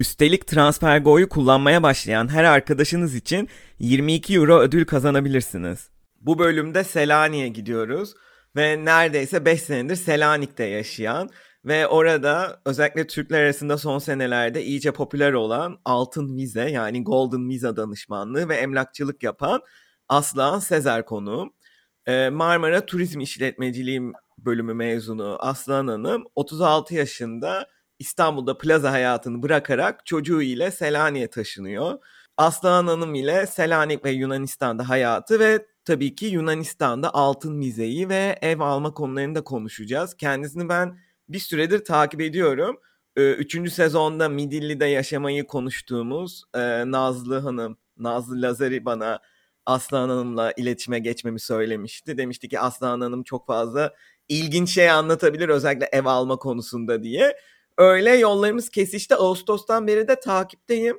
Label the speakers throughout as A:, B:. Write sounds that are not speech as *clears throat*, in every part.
A: Üstelik TransferGo'yu kullanmaya başlayan her arkadaşınız için 22 euro ödül kazanabilirsiniz. Bu bölümde Selanik'e gidiyoruz ve neredeyse 5 senedir Selanik'te yaşayan ve orada özellikle Türkler arasında son senelerde iyice popüler olan altın vize yani golden visa danışmanlığı ve emlakçılık yapan Aslan Sezer konuğum. Ee, Marmara Turizm İşletmeciliği bölümü mezunu Aslan Hanım 36 yaşında İstanbul'da plaza hayatını bırakarak çocuğu ile Selanik'e taşınıyor. Aslan Hanım ile Selanik ve Yunanistan'da hayatı ve tabii ki Yunanistan'da altın vizeyi ve ev alma konularını da konuşacağız. Kendisini ben bir süredir takip ediyorum. Ee, üçüncü sezonda Midilli'de yaşamayı konuştuğumuz e, Nazlı Hanım, Nazlı Lazari bana Aslan Hanım'la iletişime geçmemi söylemişti. Demişti ki Aslan Hanım çok fazla ilginç şey anlatabilir özellikle ev alma konusunda diye. Öyle yollarımız kesişti. Ağustos'tan beri de takipteyim.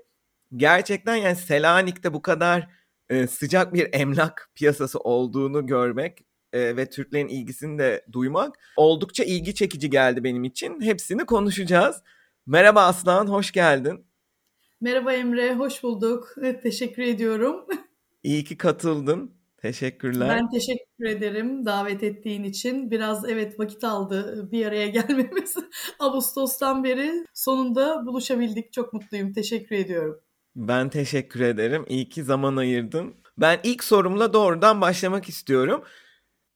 A: Gerçekten yani Selanik'te bu kadar e, sıcak bir emlak piyasası olduğunu görmek e, ve Türklerin ilgisini de duymak oldukça ilgi çekici geldi benim için. Hepsini konuşacağız. Merhaba Aslan, hoş geldin.
B: Merhaba Emre, hoş bulduk. Evet, teşekkür ediyorum.
A: İyi ki katıldın. Teşekkürler.
B: Ben teşekkür ederim davet ettiğin için. Biraz evet vakit aldı bir araya *laughs* gelmemiz. Ağustos'tan beri sonunda buluşabildik. Çok mutluyum. Teşekkür ediyorum.
A: Ben teşekkür ederim. İyi ki zaman ayırdın. Ben ilk sorumla doğrudan başlamak istiyorum.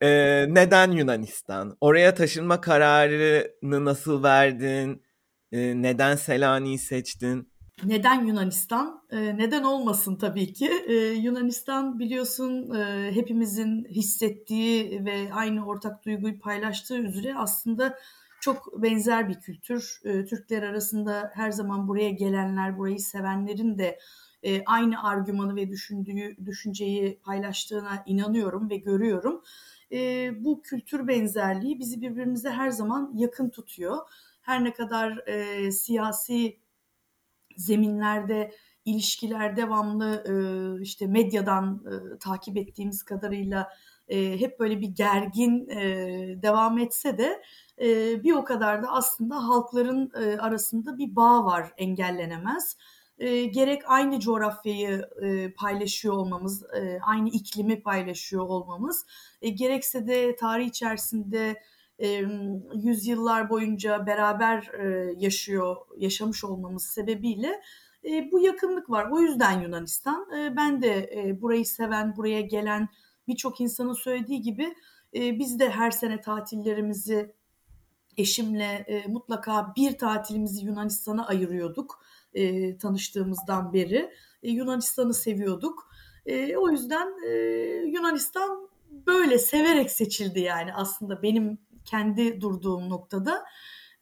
A: Ee, neden Yunanistan? Oraya taşınma kararını nasıl verdin? Ee, neden Selanik'i seçtin?
B: Neden Yunanistan? Ee, neden olmasın tabii ki. Ee, Yunanistan biliyorsun e, hepimizin hissettiği ve aynı ortak duyguyu paylaştığı üzere aslında çok benzer bir kültür. Ee, Türkler arasında her zaman buraya gelenler, burayı sevenlerin de e, aynı argümanı ve düşündüğü düşünceyi paylaştığına inanıyorum ve görüyorum. E, bu kültür benzerliği bizi birbirimize her zaman yakın tutuyor. Her ne kadar e, siyasi zeminlerde ilişkiler devamlı e, işte medyadan e, takip ettiğimiz kadarıyla e, hep böyle bir gergin e, devam etse de e, bir o kadar da aslında halkların e, arasında bir bağ var engellenemez. E, gerek aynı coğrafyayı e, paylaşıyor olmamız, e, aynı iklimi paylaşıyor olmamız, e, gerekse de tarih içerisinde e, yüzyıllar boyunca beraber e, yaşıyor, yaşamış olmamız sebebiyle e, bu yakınlık var. O yüzden Yunanistan. E, ben de e, burayı seven, buraya gelen birçok insanın söylediği gibi e, biz de her sene tatillerimizi eşimle e, mutlaka bir tatilimizi Yunanistan'a ayırıyorduk e, tanıştığımızdan beri. E, Yunanistan'ı seviyorduk. E, o yüzden e, Yunanistan böyle severek seçildi yani aslında benim kendi durduğum noktada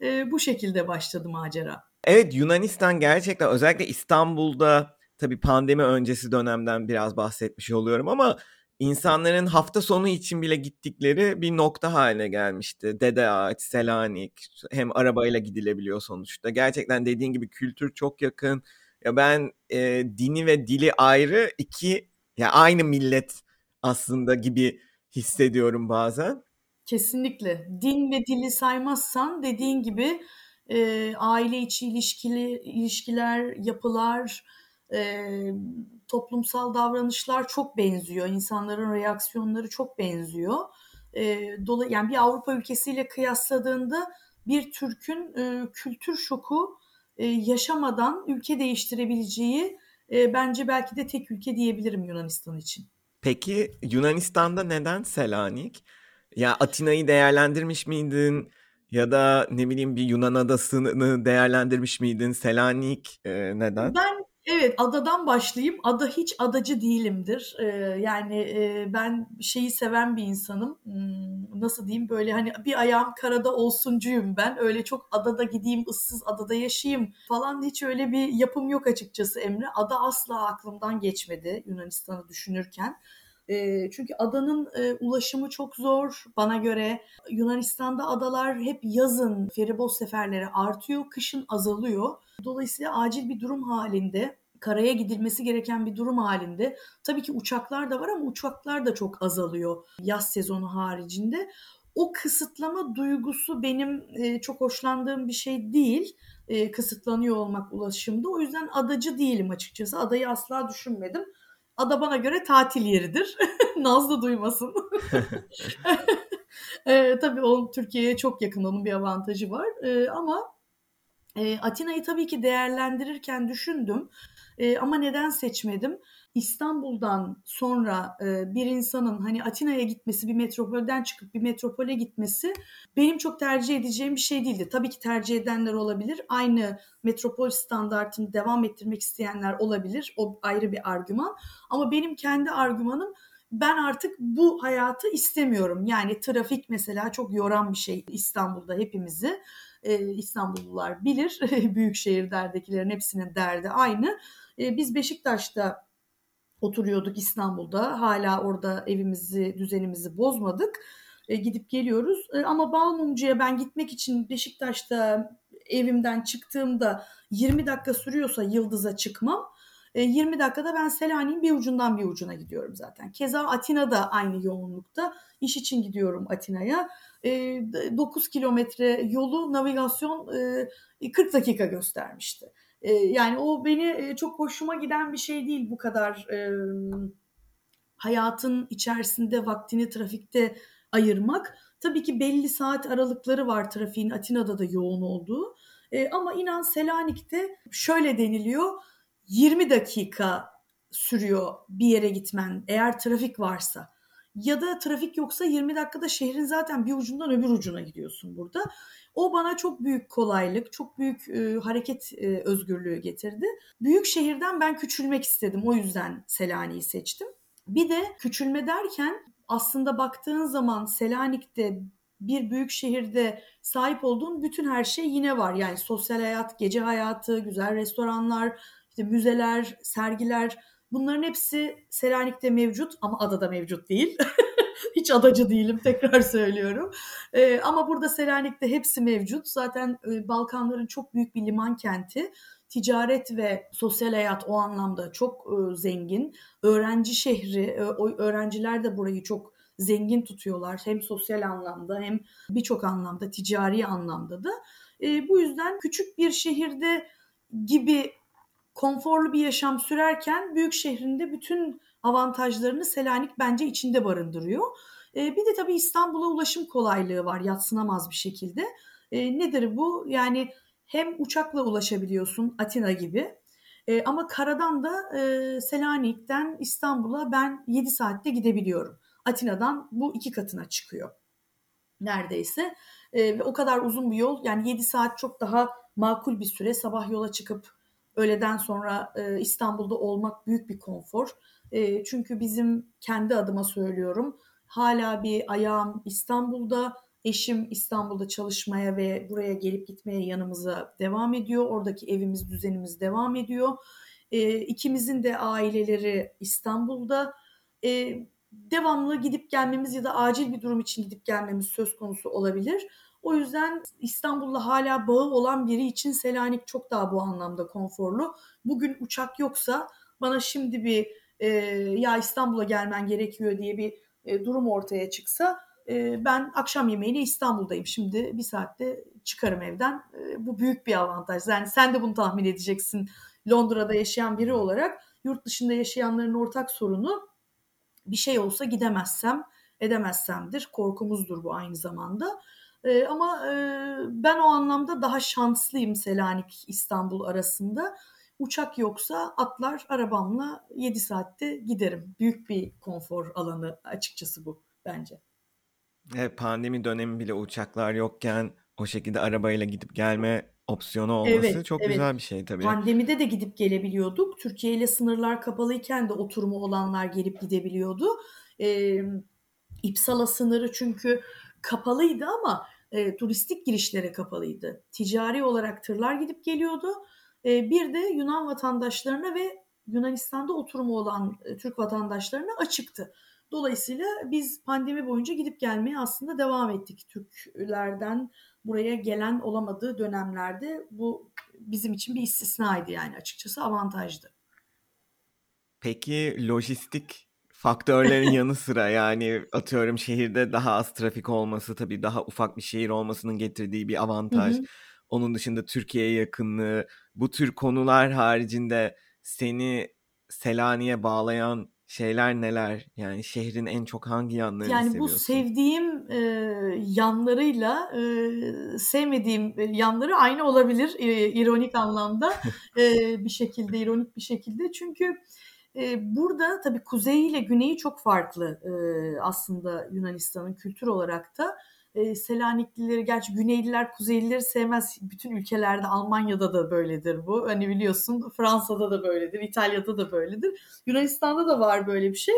B: e, bu şekilde başladı macera.
A: Evet Yunanistan gerçekten özellikle İstanbul'da tabii pandemi öncesi dönemden biraz bahsetmiş oluyorum ama insanların hafta sonu için bile gittikleri bir nokta haline gelmişti. Dede Ağaç, Selanik hem arabayla gidilebiliyor sonuçta. Gerçekten dediğin gibi kültür çok yakın. Ya ben e, dini ve dili ayrı iki ya aynı millet aslında gibi hissediyorum bazen.
B: Kesinlikle. Din ve dili saymazsan dediğin gibi e, aile içi ilişkili ilişkiler, yapılar, e, toplumsal davranışlar çok benziyor. İnsanların reaksiyonları çok benziyor. E, dola, yani bir Avrupa ülkesiyle kıyasladığında bir Türk'ün e, kültür şoku e, yaşamadan ülke değiştirebileceği e, bence belki de tek ülke diyebilirim Yunanistan için.
A: Peki Yunanistan'da neden Selanik? Ya Atina'yı değerlendirmiş miydin? Ya da ne bileyim bir Yunan adasını değerlendirmiş miydin? Selanik e, neden?
B: Ben evet adadan başlayayım. Ada hiç adacı değilimdir. Ee, yani e, ben şeyi seven bir insanım. Hmm, nasıl diyeyim böyle hani bir ayağım karada olsuncuyum ben. Öyle çok adada gideyim, ıssız adada yaşayayım falan hiç öyle bir yapım yok açıkçası Emre. Ada asla aklımdan geçmedi Yunanistan'ı düşünürken. E, çünkü adanın e, ulaşımı çok zor bana göre. Yunanistan'da adalar hep yazın feribot seferleri artıyor, kışın azalıyor. Dolayısıyla acil bir durum halinde karaya gidilmesi gereken bir durum halinde. Tabii ki uçaklar da var ama uçaklar da çok azalıyor yaz sezonu haricinde. O kısıtlama duygusu benim e, çok hoşlandığım bir şey değil. E, kısıtlanıyor olmak ulaşımda. O yüzden adacı değilim açıkçası. Adayı asla düşünmedim. Ada bana göre tatil yeridir. *laughs* Nazlı duymasın. *laughs* *laughs* e, tabii o Türkiye'ye çok yakın onun bir avantajı var. E, ama e, Atina'yı tabii ki değerlendirirken düşündüm. E, ama neden seçmedim? İstanbul'dan sonra e, bir insanın hani Atina'ya gitmesi, bir metropolden çıkıp bir metropole gitmesi benim çok tercih edeceğim bir şey değildi. Tabii ki tercih edenler olabilir. Aynı metropol standartını devam ettirmek isteyenler olabilir. O ayrı bir argüman. Ama benim kendi argümanım ben artık bu hayatı istemiyorum. Yani trafik mesela çok yoran bir şey İstanbul'da hepimizi. Ee, İstanbullular bilir. *laughs* Büyük şehirlerdekilerin hepsinin derdi aynı. Ee, biz Beşiktaş'ta oturuyorduk İstanbul'da. Hala orada evimizi, düzenimizi bozmadık. E, gidip geliyoruz. E, ama Balmumcu'ya ben gitmek için Beşiktaş'ta evimden çıktığımda 20 dakika sürüyorsa Yıldız'a çıkmam. E, 20 dakikada ben Selanik'in bir ucundan bir ucuna gidiyorum zaten. Keza Atina'da aynı yoğunlukta. İş için gidiyorum Atina'ya. E, 9 kilometre yolu navigasyon e, 40 dakika göstermişti. E, yani o beni e, çok hoşuma giden bir şey değil bu kadar e, hayatın içerisinde vaktini trafikte ayırmak. Tabii ki belli saat aralıkları var trafiğin Atina'da da yoğun olduğu. E, ama inan Selanik'te şöyle deniliyor 20 dakika sürüyor bir yere gitmen eğer trafik varsa. Ya da trafik yoksa 20 dakikada şehrin zaten bir ucundan öbür ucuna gidiyorsun burada. O bana çok büyük kolaylık, çok büyük e, hareket e, özgürlüğü getirdi. Büyük şehirden ben küçülmek istedim. O yüzden Selanik'i seçtim. Bir de küçülme derken aslında baktığın zaman Selanik'te bir büyük şehirde sahip olduğun bütün her şey yine var. Yani sosyal hayat, gece hayatı, güzel restoranlar, işte müzeler, sergiler bunların hepsi Selanik'te mevcut ama adada mevcut değil. *laughs* Hiç adacı değilim tekrar söylüyorum. Ee, ama burada Selanik'te hepsi mevcut. Zaten e, Balkanların çok büyük bir liman kenti. Ticaret ve sosyal hayat o anlamda çok e, zengin. Öğrenci şehri, e, öğrenciler de burayı çok zengin tutuyorlar. Hem sosyal anlamda hem birçok anlamda, ticari anlamda da. E, bu yüzden küçük bir şehirde gibi konforlu bir yaşam sürerken büyük şehrinde bütün avantajlarını Selanik bence içinde barındırıyor. E, bir de tabii İstanbul'a ulaşım kolaylığı var yatsınamaz bir şekilde. E, nedir bu? Yani hem uçakla ulaşabiliyorsun Atina gibi e, ama karadan da e, Selanik'ten İstanbul'a ben 7 saatte gidebiliyorum. Atina'dan bu iki katına çıkıyor neredeyse. E, ve o kadar uzun bir yol yani 7 saat çok daha makul bir süre. Sabah yola çıkıp öğleden sonra e, İstanbul'da olmak büyük bir konfor. E, çünkü bizim kendi adıma söylüyorum hala bir ayağım İstanbul'da. Eşim İstanbul'da çalışmaya ve buraya gelip gitmeye yanımıza devam ediyor. Oradaki evimiz, düzenimiz devam ediyor. E, ikimizin de aileleri İstanbul'da. E, devamlı gidip gelmemiz ya da acil bir durum için gidip gelmemiz söz konusu olabilir. O yüzden İstanbul'la hala bağı olan biri için Selanik çok daha bu anlamda konforlu. Bugün uçak yoksa bana şimdi bir e, ya İstanbul'a gelmen gerekiyor diye bir e, durum ortaya çıksa e, ben akşam yemeğine İstanbul'dayım. Şimdi bir saatte çıkarım evden. E, bu büyük bir avantaj. Yani sen de bunu tahmin edeceksin. Londra'da yaşayan biri olarak yurt dışında yaşayanların ortak sorunu bir şey olsa gidemezsem edemezsemdir. Korkumuzdur bu aynı zamanda. E, ama e, ben o anlamda daha şanslıyım Selanik İstanbul arasında. Uçak yoksa atlar arabamla 7 saatte giderim. Büyük bir konfor alanı açıkçası bu bence.
A: Evet, pandemi dönemi bile uçaklar yokken o şekilde arabayla gidip gelme opsiyonu olması evet, çok evet. güzel bir şey tabii.
B: Pandemide de gidip gelebiliyorduk. Türkiye ile sınırlar kapalıyken de oturumu olanlar gelip gidebiliyordu. Ee, İpsala sınırı çünkü kapalıydı ama e, turistik girişlere kapalıydı. Ticari olarak tırlar gidip geliyordu. E, bir de Yunan vatandaşlarına ve Yunanistan'da oturumu olan e, Türk vatandaşlarına açıktı. Dolayısıyla biz pandemi boyunca gidip gelmeye aslında devam ettik. Türklerden buraya gelen olamadığı dönemlerde bu bizim için bir istisnaydı yani açıkçası avantajdı.
A: Peki lojistik faktörlerin yanı sıra yani atıyorum şehirde daha az trafik olması tabii daha ufak bir şehir olmasının getirdiği bir avantaj. Hı hı. Onun dışında Türkiye'ye yakınlığı bu tür konular haricinde seni Selanik'e bağlayan şeyler neler? Yani şehrin en çok hangi yanlarını
B: yani
A: seviyorsun?
B: Bu sevdiğim e, yanlarıyla e, sevmediğim yanları aynı olabilir e, ironik anlamda e, bir şekilde ironik bir şekilde çünkü burada tabii kuzeyi ile güneyi çok farklı aslında Yunanistan'ın kültür olarak da Selaniklileri gerçi Güneyliler Kuzeylileri sevmez. Bütün ülkelerde Almanya'da da böyledir bu. Hani biliyorsun Fransa'da da böyledir, İtalya'da da böyledir. Yunanistan'da da var böyle bir şey.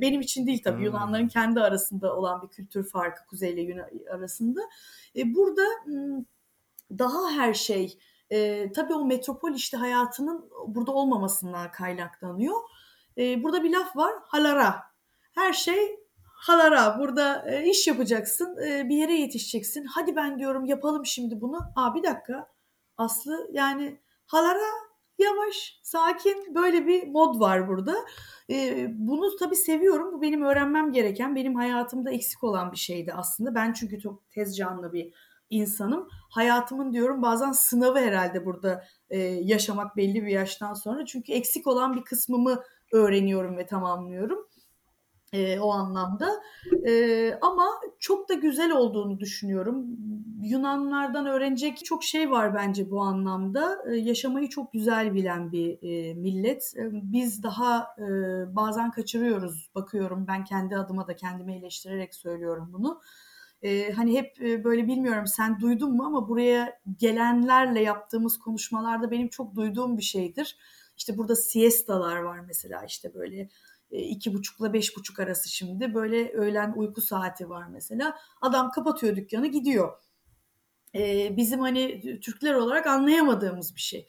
B: Benim için değil tabii. Hmm. Yunanların kendi arasında olan bir kültür farkı Kuzey ile Yunan arasında. E, burada daha her şey e, tabii o metropol işte hayatının burada olmamasından kaynaklanıyor. E, burada bir laf var halara. Her şey halara burada e, iş yapacaksın e, bir yere yetişeceksin. Hadi ben diyorum yapalım şimdi bunu. Aa bir dakika Aslı yani halara yavaş sakin böyle bir mod var burada. E, bunu tabii seviyorum. Bu benim öğrenmem gereken benim hayatımda eksik olan bir şeydi aslında. Ben çünkü çok tez canlı bir insanım. Hayatımın diyorum bazen sınavı herhalde burada e, yaşamak belli bir yaştan sonra. Çünkü eksik olan bir kısmımı öğreniyorum ve tamamlıyorum e, o anlamda. E, ama çok da güzel olduğunu düşünüyorum. Yunanlardan öğrenecek çok şey var bence bu anlamda. E, yaşamayı çok güzel bilen bir e, millet. E, biz daha e, bazen kaçırıyoruz. Bakıyorum ben kendi adıma da kendimi eleştirerek söylüyorum bunu. Hani hep e, böyle bilmiyorum sen duydun mu ama buraya gelenlerle yaptığımız konuşmalarda benim çok duyduğum bir şeydir. İşte burada siestalar var mesela işte böyle e, iki buçukla beş buçuk arası şimdi böyle öğlen uyku saati var mesela. Adam kapatıyor dükkanı gidiyor. E, bizim hani Türkler olarak anlayamadığımız bir şey.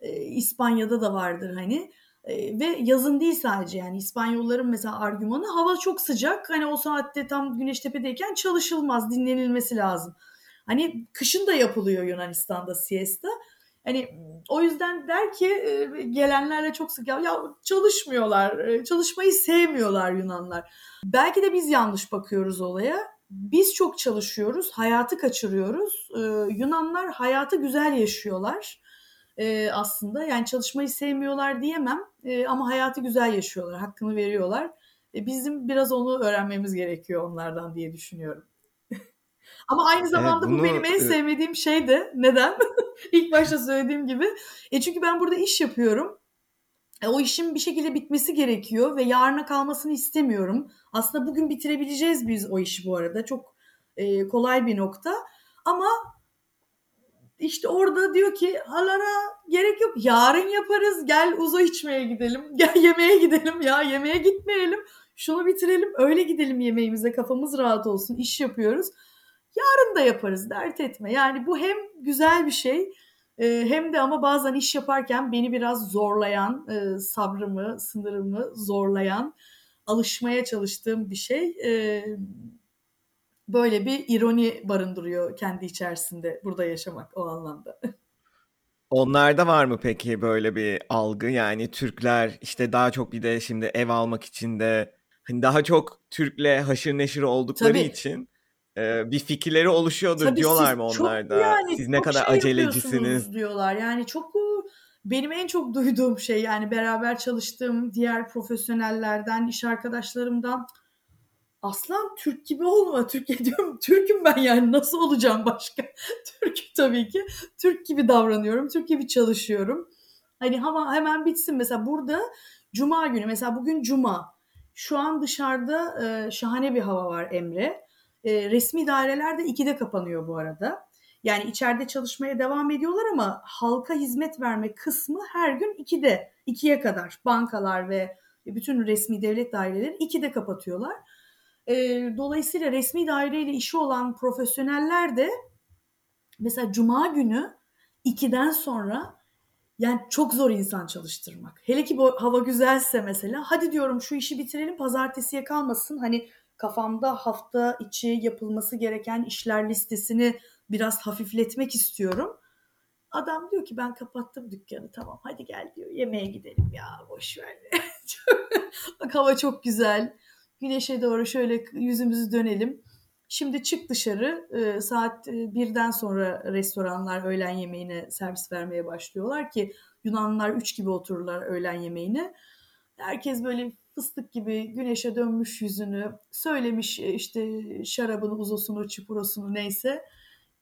B: E, İspanya'da da vardır hani. Ve yazın değil sadece yani İspanyolların mesela argümanı hava çok sıcak. Hani o saatte tam Güneştepe'deyken çalışılmaz, dinlenilmesi lazım. Hani kışın da yapılıyor Yunanistan'da siesta. Hani o yüzden der ki gelenlerle çok sık ya, ya çalışmıyorlar, çalışmayı sevmiyorlar Yunanlar. Belki de biz yanlış bakıyoruz olaya. Biz çok çalışıyoruz, hayatı kaçırıyoruz. Yunanlar hayatı güzel yaşıyorlar aslında. Yani çalışmayı sevmiyorlar diyemem ama hayatı güzel yaşıyorlar, hakkını veriyorlar. Bizim biraz onu öğrenmemiz gerekiyor onlardan diye düşünüyorum. *laughs* Ama aynı zamanda evet, bunu, bu benim en sevmediğim şey de neden? *laughs* İlk başta söylediğim gibi. E çünkü ben burada iş yapıyorum. E, o işin bir şekilde bitmesi gerekiyor ve yarına kalmasını istemiyorum. Aslında bugün bitirebileceğiz biz o işi bu arada. Çok e, kolay bir nokta. Ama işte orada diyor ki halara gerek yok. Yarın yaparız. Gel uzo içmeye gidelim. *laughs* Gel yemeğe gidelim ya. Yemeğe gitmeyelim. Şunu bitirelim. Öyle gidelim yemeğimize. Kafamız rahat olsun. İş yapıyoruz. Yarın da yaparız dert etme. Yani bu hem güzel bir şey e, hem de ama bazen iş yaparken beni biraz zorlayan, e, sabrımı, sınırımı zorlayan, alışmaya çalıştığım bir şey. Böyle bir ironi barındırıyor kendi içerisinde burada yaşamak o anlamda.
A: Onlarda var mı peki böyle bir algı? Yani Türkler işte daha çok bir de şimdi ev almak için de hani daha çok Türk'le haşır neşir oldukları Tabii. için e, bir fikirleri oluşuyordur Tabii diyorlar mı onlar da? Yani siz ne kadar şey acelecisiniz
B: diyorlar. Yani çok benim en çok duyduğum şey yani beraber çalıştığım diğer profesyonellerden, iş arkadaşlarımdan Aslan Türk gibi olma. Türkiye diyorum. *laughs* Türk'üm ben yani nasıl olacağım başka? *laughs* Türk tabii ki. Türk gibi davranıyorum. Türk gibi çalışıyorum. Hani ama hemen bitsin. Mesela burada Cuma günü mesela bugün Cuma. Şu an dışarıda e, şahane bir hava var Emre. E, resmi daireler de 2'de kapanıyor bu arada. Yani içeride çalışmaya devam ediyorlar ama halka hizmet verme kısmı her gün 2'de, 2'ye kadar bankalar ve bütün resmi devlet daireleri 2'de kapatıyorlar. E, dolayısıyla resmi daireyle işi olan profesyoneller de mesela cuma günü 2'den sonra Yani çok zor insan çalıştırmak. Hele ki bu hava güzelse mesela hadi diyorum şu işi bitirelim pazartesiye kalmasın. Hani kafamda hafta içi yapılması gereken işler listesini biraz hafifletmek istiyorum. Adam diyor ki ben kapattım dükkanı tamam hadi gel diyor yemeğe gidelim ya boş ver. *laughs* Bak hava çok güzel. Güneşe doğru şöyle yüzümüzü dönelim. Şimdi çık dışarı e, saat e, birden sonra restoranlar öğlen yemeğine servis vermeye başlıyorlar ki Yunanlılar üç gibi otururlar öğlen yemeğine. Herkes böyle fıstık gibi güneşe dönmüş yüzünü söylemiş e, işte şarabını uzosunu çipurosunu neyse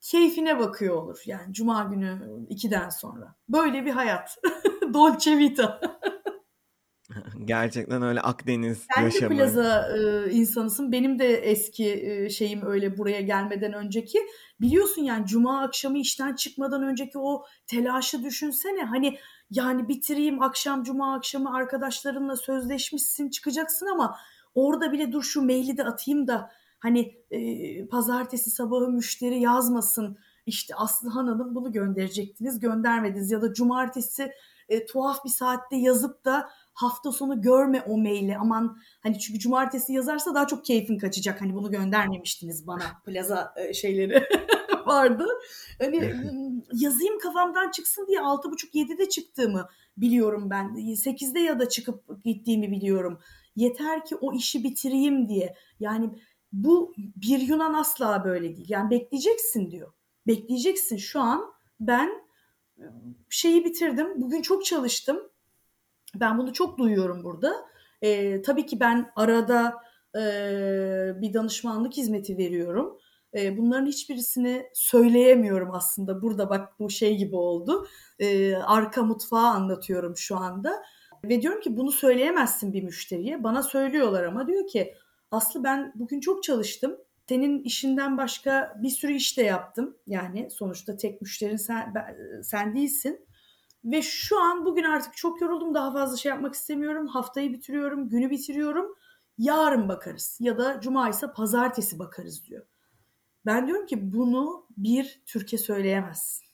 B: keyfine bakıyor olur. Yani cuma günü ikiden sonra. Böyle bir hayat. *laughs* Dolce Vita. *laughs*
A: Gerçekten öyle Akdeniz
B: Sen
A: yaşamı.
B: de plaza e, insanısın. Benim de eski e, şeyim öyle buraya gelmeden önceki. Biliyorsun yani cuma akşamı işten çıkmadan önceki o telaşı düşünsene. Hani yani bitireyim akşam cuma akşamı arkadaşlarınla sözleşmişsin çıkacaksın ama orada bile dur şu maili de atayım da hani e, pazartesi sabahı müşteri yazmasın. İşte Aslı Hanım bunu gönderecektiniz göndermediniz ya da cumartesi e, tuhaf bir saatte yazıp da hafta sonu görme o maili aman hani çünkü cumartesi yazarsa daha çok keyfin kaçacak hani bunu göndermemiştiniz bana plaza e, şeyleri *laughs* vardı. Hani yazayım kafamdan çıksın diye 6.30-7'de çıktığımı biliyorum ben. 8'de ya da çıkıp gittiğimi biliyorum. Yeter ki o işi bitireyim diye. Yani bu bir Yunan asla böyle değil. Yani bekleyeceksin diyor. Bekleyeceksin. Şu an ben şeyi bitirdim. Bugün çok çalıştım. Ben bunu çok duyuyorum burada. E, tabii ki ben arada e, bir danışmanlık hizmeti veriyorum. E, bunların hiçbirisini söyleyemiyorum aslında. Burada bak bu şey gibi oldu. E, arka mutfağı anlatıyorum şu anda. Ve diyorum ki bunu söyleyemezsin bir müşteriye. Bana söylüyorlar ama diyor ki Aslı ben bugün çok çalıştım. Senin işinden başka bir sürü iş de yaptım. Yani sonuçta tek müşterin sen, sen değilsin. Ve şu an bugün artık çok yoruldum. Daha fazla şey yapmak istemiyorum. Haftayı bitiriyorum, günü bitiriyorum. Yarın bakarız ya da cuma ise pazartesi bakarız diyor. Ben diyorum ki bunu bir Türkiye söyleyemezsin.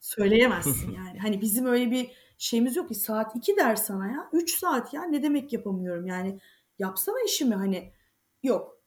B: Söyleyemezsin *laughs* yani. Hani bizim öyle bir şeyimiz yok ki saat 2 der sana ya. 3 saat ya ne demek yapamıyorum yani. Yapsana işimi hani. Yok.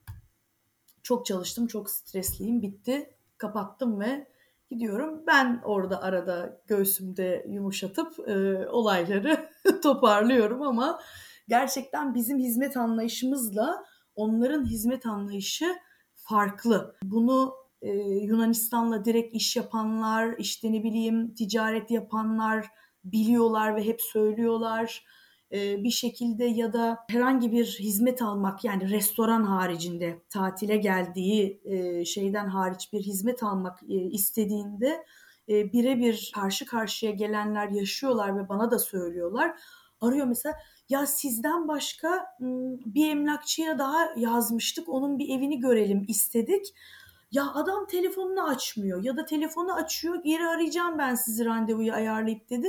B: Çok çalıştım, çok stresliyim. Bitti. Kapattım ve gidiyorum. Ben orada arada göğsümde yumuşatıp e, olayları *laughs* toparlıyorum ama gerçekten bizim hizmet anlayışımızla onların hizmet anlayışı farklı. Bunu e, Yunanistan'la direkt iş yapanlar, işte ne bileyim ticaret yapanlar biliyorlar ve hep söylüyorlar bir şekilde ya da herhangi bir hizmet almak yani restoran haricinde tatile geldiği şeyden hariç bir hizmet almak istediğinde birebir karşı karşıya gelenler yaşıyorlar ve bana da söylüyorlar. Arıyor mesela ya sizden başka bir emlakçıya daha yazmıştık onun bir evini görelim istedik. Ya adam telefonunu açmıyor ya da telefonu açıyor geri arayacağım ben sizi randevuyu ayarlayıp dedi.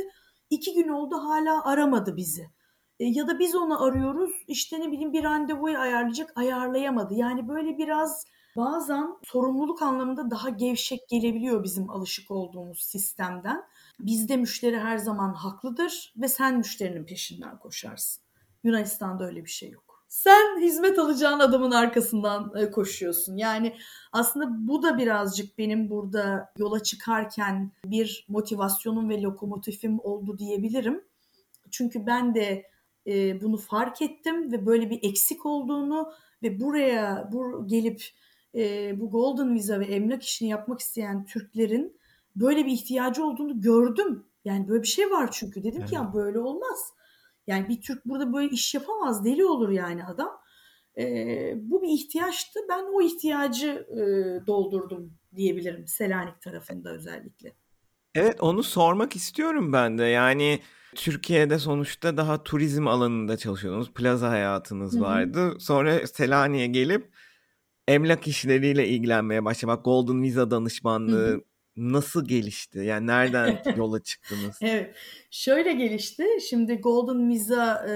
B: İki gün oldu hala aramadı bizi. E, ya da biz onu arıyoruz işte ne bileyim bir randevuyu ayarlayacak ayarlayamadı. Yani böyle biraz bazen sorumluluk anlamında daha gevşek gelebiliyor bizim alışık olduğumuz sistemden. Bizde müşteri her zaman haklıdır ve sen müşterinin peşinden koşarsın. Yunanistan'da öyle bir şey yok. Sen hizmet alacağın adamın arkasından e, koşuyorsun. Yani aslında bu da birazcık benim burada yola çıkarken bir motivasyonum ve lokomotifim oldu diyebilirim. Çünkü ben de e, bunu fark ettim ve böyle bir eksik olduğunu ve buraya bu gelip e, bu Golden Visa ve emlak işini yapmak isteyen Türklerin böyle bir ihtiyacı olduğunu gördüm. Yani böyle bir şey var çünkü dedim evet. ki ya böyle olmaz. Yani bir Türk burada böyle iş yapamaz deli olur yani adam. E, bu bir ihtiyaçtı. Ben o ihtiyacı e, doldurdum diyebilirim Selanik tarafında özellikle.
A: Evet onu sormak istiyorum ben de. Yani Türkiye'de sonuçta daha turizm alanında çalışıyordunuz. Plaza hayatınız Hı-hı. vardı. Sonra Selanik'e gelip emlak işleriyle ilgilenmeye başlamak. Golden Visa danışmanlığı Hı-hı. nasıl gelişti? Yani nereden *laughs* yola çıktınız?
B: Evet. Şöyle gelişti. Şimdi Golden Visa e,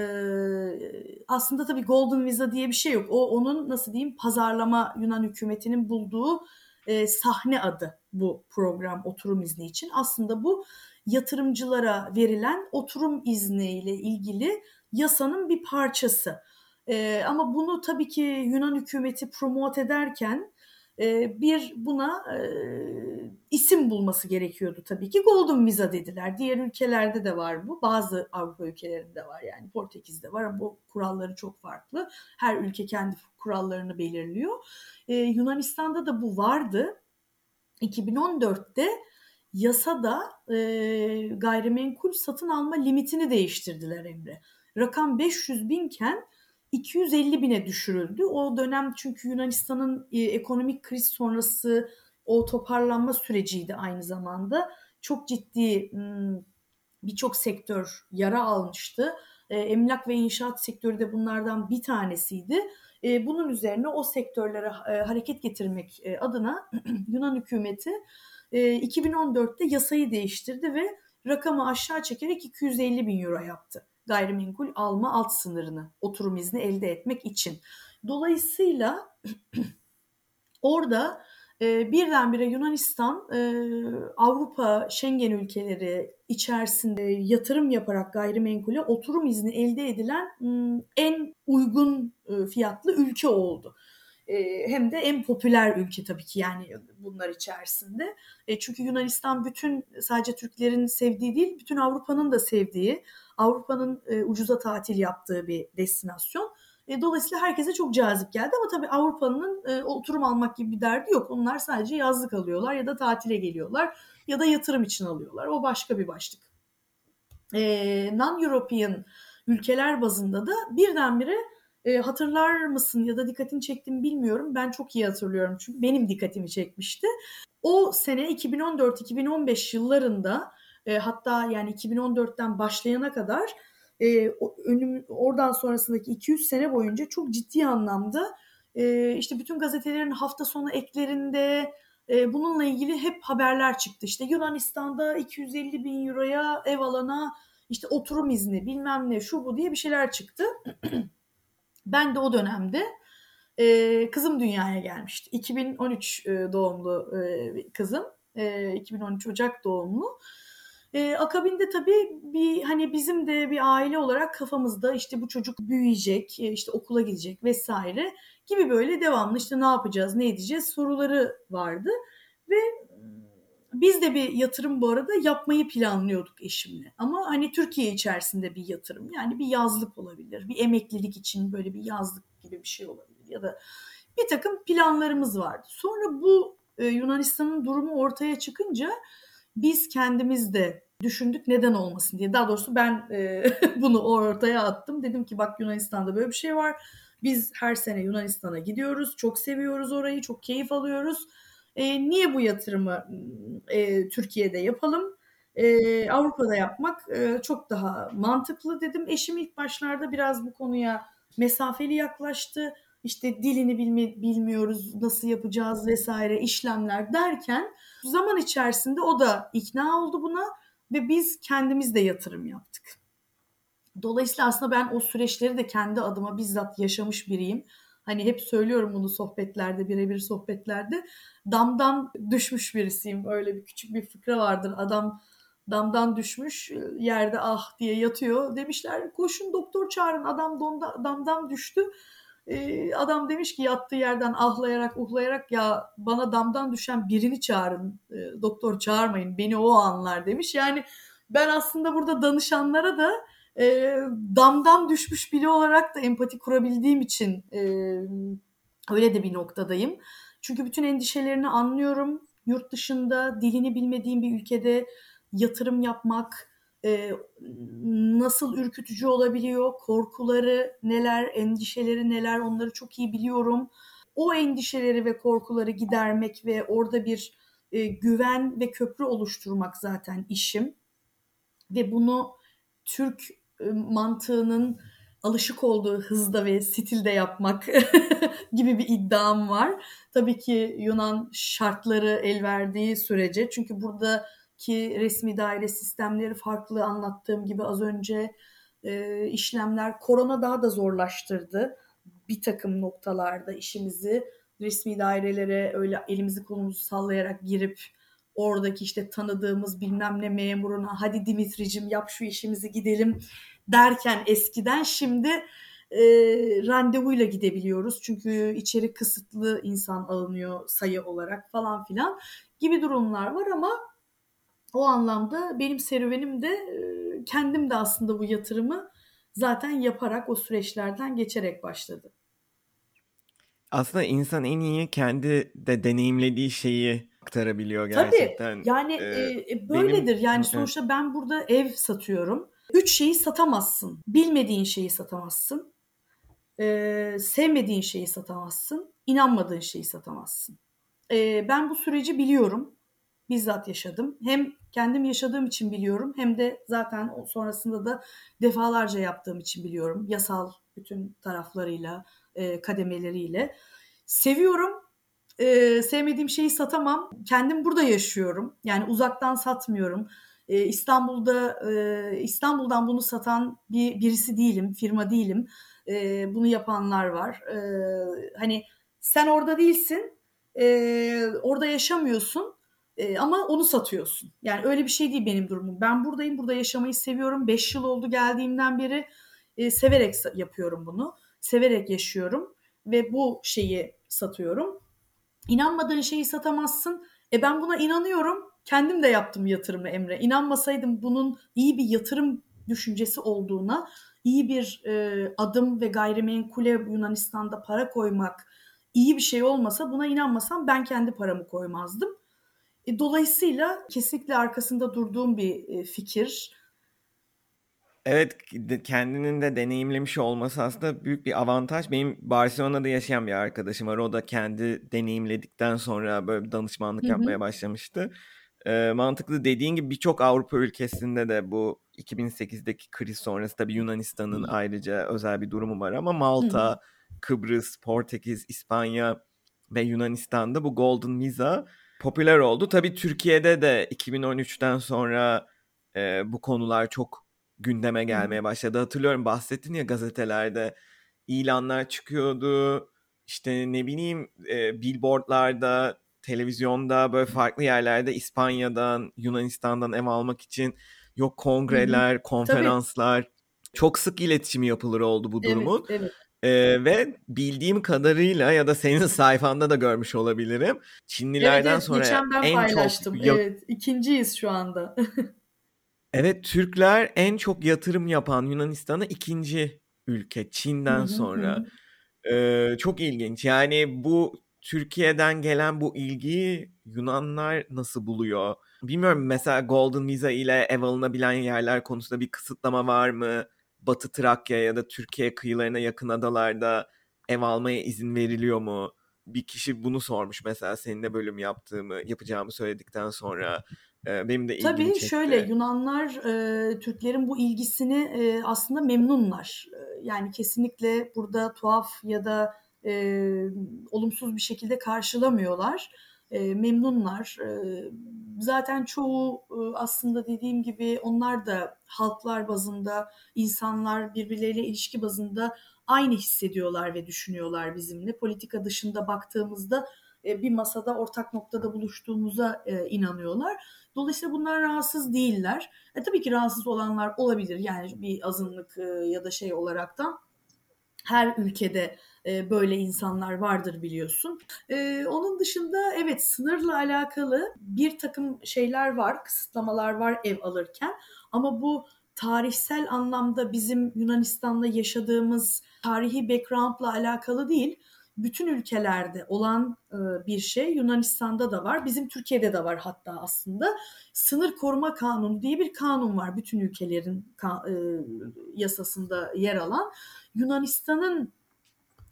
B: aslında tabii Golden Visa diye bir şey yok. O onun nasıl diyeyim pazarlama Yunan hükümetinin bulduğu e, sahne adı bu program oturum izni için. Aslında bu yatırımcılara verilen oturum izniyle ilgili yasanın bir parçası. E, ama bunu tabii ki Yunan hükümeti promote ederken e, bir buna e, isim bulması gerekiyordu tabii ki. Golden Visa dediler. Diğer ülkelerde de var bu. Bazı Avrupa ülkelerinde var yani. Portekiz'de var ama bu kuralları çok farklı. Her ülke kendi kurallarını belirliyor. E, Yunanistan'da da bu vardı. 2014'te yasada e, gayrimenkul satın alma limitini değiştirdiler Emre. Rakam 500 binken 250 bine düşürüldü. O dönem çünkü Yunanistan'ın e, ekonomik kriz sonrası o toparlanma süreciydi aynı zamanda. Çok ciddi birçok sektör yara almıştı. E, emlak ve inşaat sektörü de bunlardan bir tanesiydi. E, bunun üzerine o sektörlere e, hareket getirmek e, adına *clears throat* Yunan hükümeti e, 2014'te yasayı değiştirdi ve rakamı aşağı çekerek 250 bin euro yaptı gayrimenkul alma alt sınırını oturum izni elde etmek için. Dolayısıyla *clears throat* orada e, birdenbire Yunanistan e, Avrupa Schengen ülkeleri içerisinde yatırım yaparak gayrimenkule oturum izni elde edilen m, en uygun e, fiyatlı ülke oldu. E, hem de en popüler ülke tabii ki yani bunlar içerisinde. E, çünkü Yunanistan bütün sadece Türklerin sevdiği değil, bütün Avrupa'nın da sevdiği, Avrupa'nın e, ucuza tatil yaptığı bir destinasyon. E, dolayısıyla herkese çok cazip geldi ama tabii Avrupa'nın e, oturum almak gibi bir derdi yok. Onlar sadece yazlık alıyorlar ya da tatile geliyorlar ya da yatırım için alıyorlar. O başka bir başlık. E, Non-European ülkeler bazında da birdenbire e, hatırlar mısın ya da dikkatini çektim bilmiyorum. Ben çok iyi hatırlıyorum çünkü benim dikkatimi çekmişti. O sene 2014-2015 yıllarında e, hatta yani 2014'ten başlayana kadar e, önüm, oradan sonrasındaki 200 sene boyunca çok ciddi anlamda e, işte bütün gazetelerin hafta sonu eklerinde e, bununla ilgili hep haberler çıktı. İşte Yunanistan'da 250 bin euroya ev alana işte oturum izni bilmem ne şu bu diye bir şeyler çıktı. *clears throat* ben de o dönemde e, kızım dünyaya gelmişti. 2013 e, doğumlu e, kızım. E, 2013 Ocak doğumlu. E, akabinde tabii bir hani bizim de bir aile olarak kafamızda işte bu çocuk büyüyecek, e, işte okula gidecek vesaire gibi böyle devamlı işte ne yapacağız, ne edeceğiz soruları vardı ve biz de bir yatırım bu arada yapmayı planlıyorduk eşimle. Ama hani Türkiye içerisinde bir yatırım. Yani bir yazlık olabilir. Bir emeklilik için böyle bir yazlık gibi bir şey olabilir. Ya da bir takım planlarımız vardı. Sonra bu e, Yunanistan'ın durumu ortaya çıkınca biz kendimiz de düşündük neden olmasın diye. Daha doğrusu ben e, *laughs* bunu ortaya attım. Dedim ki bak Yunanistan'da böyle bir şey var. Biz her sene Yunanistan'a gidiyoruz. Çok seviyoruz orayı. Çok keyif alıyoruz. E, niye bu yatırımı e, Türkiye'de yapalım? E, Avrupa'da yapmak e, çok daha mantıklı dedim. Eşim ilk başlarda biraz bu konuya mesafeli yaklaştı. İşte dilini bilmi, bilmiyoruz, nasıl yapacağız vesaire işlemler derken zaman içerisinde o da ikna oldu buna ve biz kendimiz de yatırım yaptık. Dolayısıyla aslında ben o süreçleri de kendi adıma bizzat yaşamış biriyim. Hani hep söylüyorum bunu sohbetlerde, birebir sohbetlerde. Damdan düşmüş birisiyim. Öyle bir küçük bir fıkra vardır. Adam damdan düşmüş yerde ah diye yatıyor. Demişler koşun doktor çağırın adam donda, damdan düştü. Ee, adam demiş ki yattığı yerden ahlayarak uhlayarak ya bana damdan düşen birini çağırın e, doktor çağırmayın beni o anlar demiş. Yani ben aslında burada danışanlara da e, damdan düşmüş biri olarak da empati kurabildiğim için e, öyle de bir noktadayım. Çünkü bütün endişelerini anlıyorum. Yurt dışında dilini bilmediğim bir ülkede yatırım yapmak e, nasıl ürkütücü olabiliyor, korkuları neler, endişeleri neler onları çok iyi biliyorum. O endişeleri ve korkuları gidermek ve orada bir e, güven ve köprü oluşturmak zaten işim. Ve bunu Türk mantığının alışık olduğu hızda ve stilde yapmak *laughs* gibi bir iddiam var. Tabii ki Yunan şartları el verdiği sürece çünkü buradaki resmi daire sistemleri farklı anlattığım gibi az önce e, işlemler korona daha da zorlaştırdı bir takım noktalarda işimizi resmi dairelere öyle elimizi kolumuzu sallayarak girip oradaki işte tanıdığımız bilmem ne memuruna hadi Dimitricim yap şu işimizi gidelim derken eskiden şimdi e, randevuyla gidebiliyoruz. Çünkü içeri kısıtlı insan alınıyor sayı olarak falan filan gibi durumlar var ama o anlamda benim serüvenim de e, kendim de aslında bu yatırımı zaten yaparak o süreçlerden geçerek başladı.
A: Aslında insan en iyi kendi de deneyimlediği şeyi aktarabiliyor gerçekten.
B: Tabii yani ee, e, böyledir. Benim... Yani sonuçta ben burada ev satıyorum. Üç şeyi satamazsın. Bilmediğin şeyi satamazsın. Ee, sevmediğin şeyi satamazsın. inanmadığın şeyi satamazsın. Ee, ben bu süreci biliyorum. Bizzat yaşadım. Hem kendim yaşadığım için biliyorum hem de zaten sonrasında da defalarca yaptığım için biliyorum. Yasal bütün taraflarıyla, e, kademeleriyle. Seviyorum. E, sevmediğim şeyi satamam. Kendim burada yaşıyorum. Yani uzaktan satmıyorum. E, İstanbul'da e, İstanbul'dan bunu satan bir birisi değilim, firma değilim. E, bunu yapanlar var. E, hani sen orada değilsin, e, orada yaşamıyorsun e, ama onu satıyorsun. Yani öyle bir şey değil benim durumum. Ben buradayım, burada yaşamayı seviyorum. 5 yıl oldu geldiğimden beri e, severek yapıyorum bunu. Severek yaşıyorum ve bu şeyi satıyorum. İnanmadığın şeyi satamazsın. E ben buna inanıyorum. Kendim de yaptım yatırımı Emre. İnanmasaydım bunun iyi bir yatırım düşüncesi olduğuna, iyi bir e, adım ve gayrimenkule Yunanistan'da para koymak iyi bir şey olmasa buna inanmasam ben kendi paramı koymazdım. E, dolayısıyla kesinlikle arkasında durduğum bir e, fikir.
A: Evet kendinin de deneyimlemiş olması aslında büyük bir avantaj. Benim Barcelona'da yaşayan bir arkadaşım var. O da kendi deneyimledikten sonra böyle danışmanlık Hı-hı. yapmaya başlamıştı. Ee, mantıklı dediğin gibi birçok Avrupa ülkesinde de bu 2008'deki kriz sonrası tabii Yunanistan'ın Hı-hı. ayrıca özel bir durumu var ama Malta, Hı-hı. Kıbrıs, Portekiz, İspanya ve Yunanistan'da bu Golden Visa popüler oldu. Tabii Türkiye'de de 2013'ten sonra e, bu konular çok gündeme gelmeye başladı. Hatırlıyorum bahsettin ya gazetelerde ilanlar çıkıyordu. İşte ne bileyim e, billboardlarda, televizyonda böyle farklı yerlerde İspanya'dan, Yunanistan'dan ev almak için yok kongreler, konferanslar. Tabii. Çok sık iletişimi yapılır oldu bu durumun. Evet, evet. Ee, ve bildiğim kadarıyla ya da senin *laughs* sayfanda da görmüş olabilirim. Çinlilerden evet, evet, sonra
B: en paylaştım. çok evet, ikinciyiz şu anda. *laughs*
A: evet, Türkler en çok yatırım yapan Yunanistan'a ikinci ülke Çin'den sonra. Ee, çok ilginç. Yani bu Türkiye'den gelen bu ilgiyi Yunanlar nasıl buluyor? Bilmiyorum mesela Golden Visa ile ev alınabilen yerler konusunda bir kısıtlama var mı? Batı Trakya ya da Türkiye kıyılarına yakın adalarda ev almaya izin veriliyor mu? Bir kişi bunu sormuş mesela seninle bölüm yaptığımı, yapacağımı söyledikten sonra. Benim de ilgimi
B: Tabii
A: çekti.
B: şöyle Yunanlar e, Türklerin bu ilgisini e, aslında memnunlar. E, yani kesinlikle burada tuhaf ya da e, olumsuz bir şekilde karşılamıyorlar. E, memnunlar. E, zaten çoğu e, aslında dediğim gibi onlar da halklar bazında, insanlar birbirleriyle ilişki bazında aynı hissediyorlar ve düşünüyorlar bizimle. Politika dışında baktığımızda bir masada ortak noktada buluştuğumuza e, inanıyorlar. Dolayısıyla bunlar rahatsız değiller. E, tabii ki rahatsız olanlar olabilir yani bir azınlık e, ya da şey olarak da her ülkede e, böyle insanlar vardır biliyorsun. E, onun dışında evet sınırla alakalı bir takım şeyler var, kısıtlamalar var ev alırken ama bu tarihsel anlamda bizim Yunanistan'la yaşadığımız tarihi background'la alakalı değil bütün ülkelerde olan e, bir şey Yunanistan'da da var. Bizim Türkiye'de de var hatta aslında. Sınır koruma kanunu diye bir kanun var bütün ülkelerin e, yasasında yer alan. Yunanistan'ın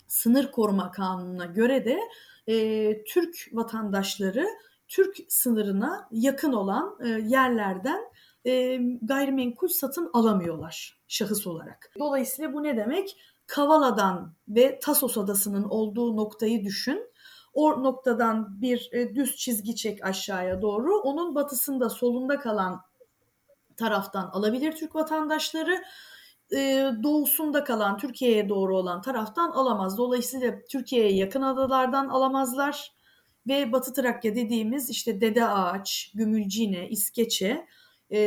B: sınır koruma kanununa göre de e, Türk vatandaşları Türk sınırına yakın olan yerlerden gayrimenkul satın alamıyorlar şahıs olarak. Dolayısıyla bu ne demek? Kavala'dan ve Tasos Adası'nın olduğu noktayı düşün. O noktadan bir e, düz çizgi çek aşağıya doğru. Onun batısında solunda kalan taraftan alabilir Türk vatandaşları. E, doğusunda kalan Türkiye'ye doğru olan taraftan alamaz. Dolayısıyla Türkiye'ye yakın adalardan alamazlar. ve Batı Trakya dediğimiz işte Dede Ağaç, Gümülcine, İskeçe e,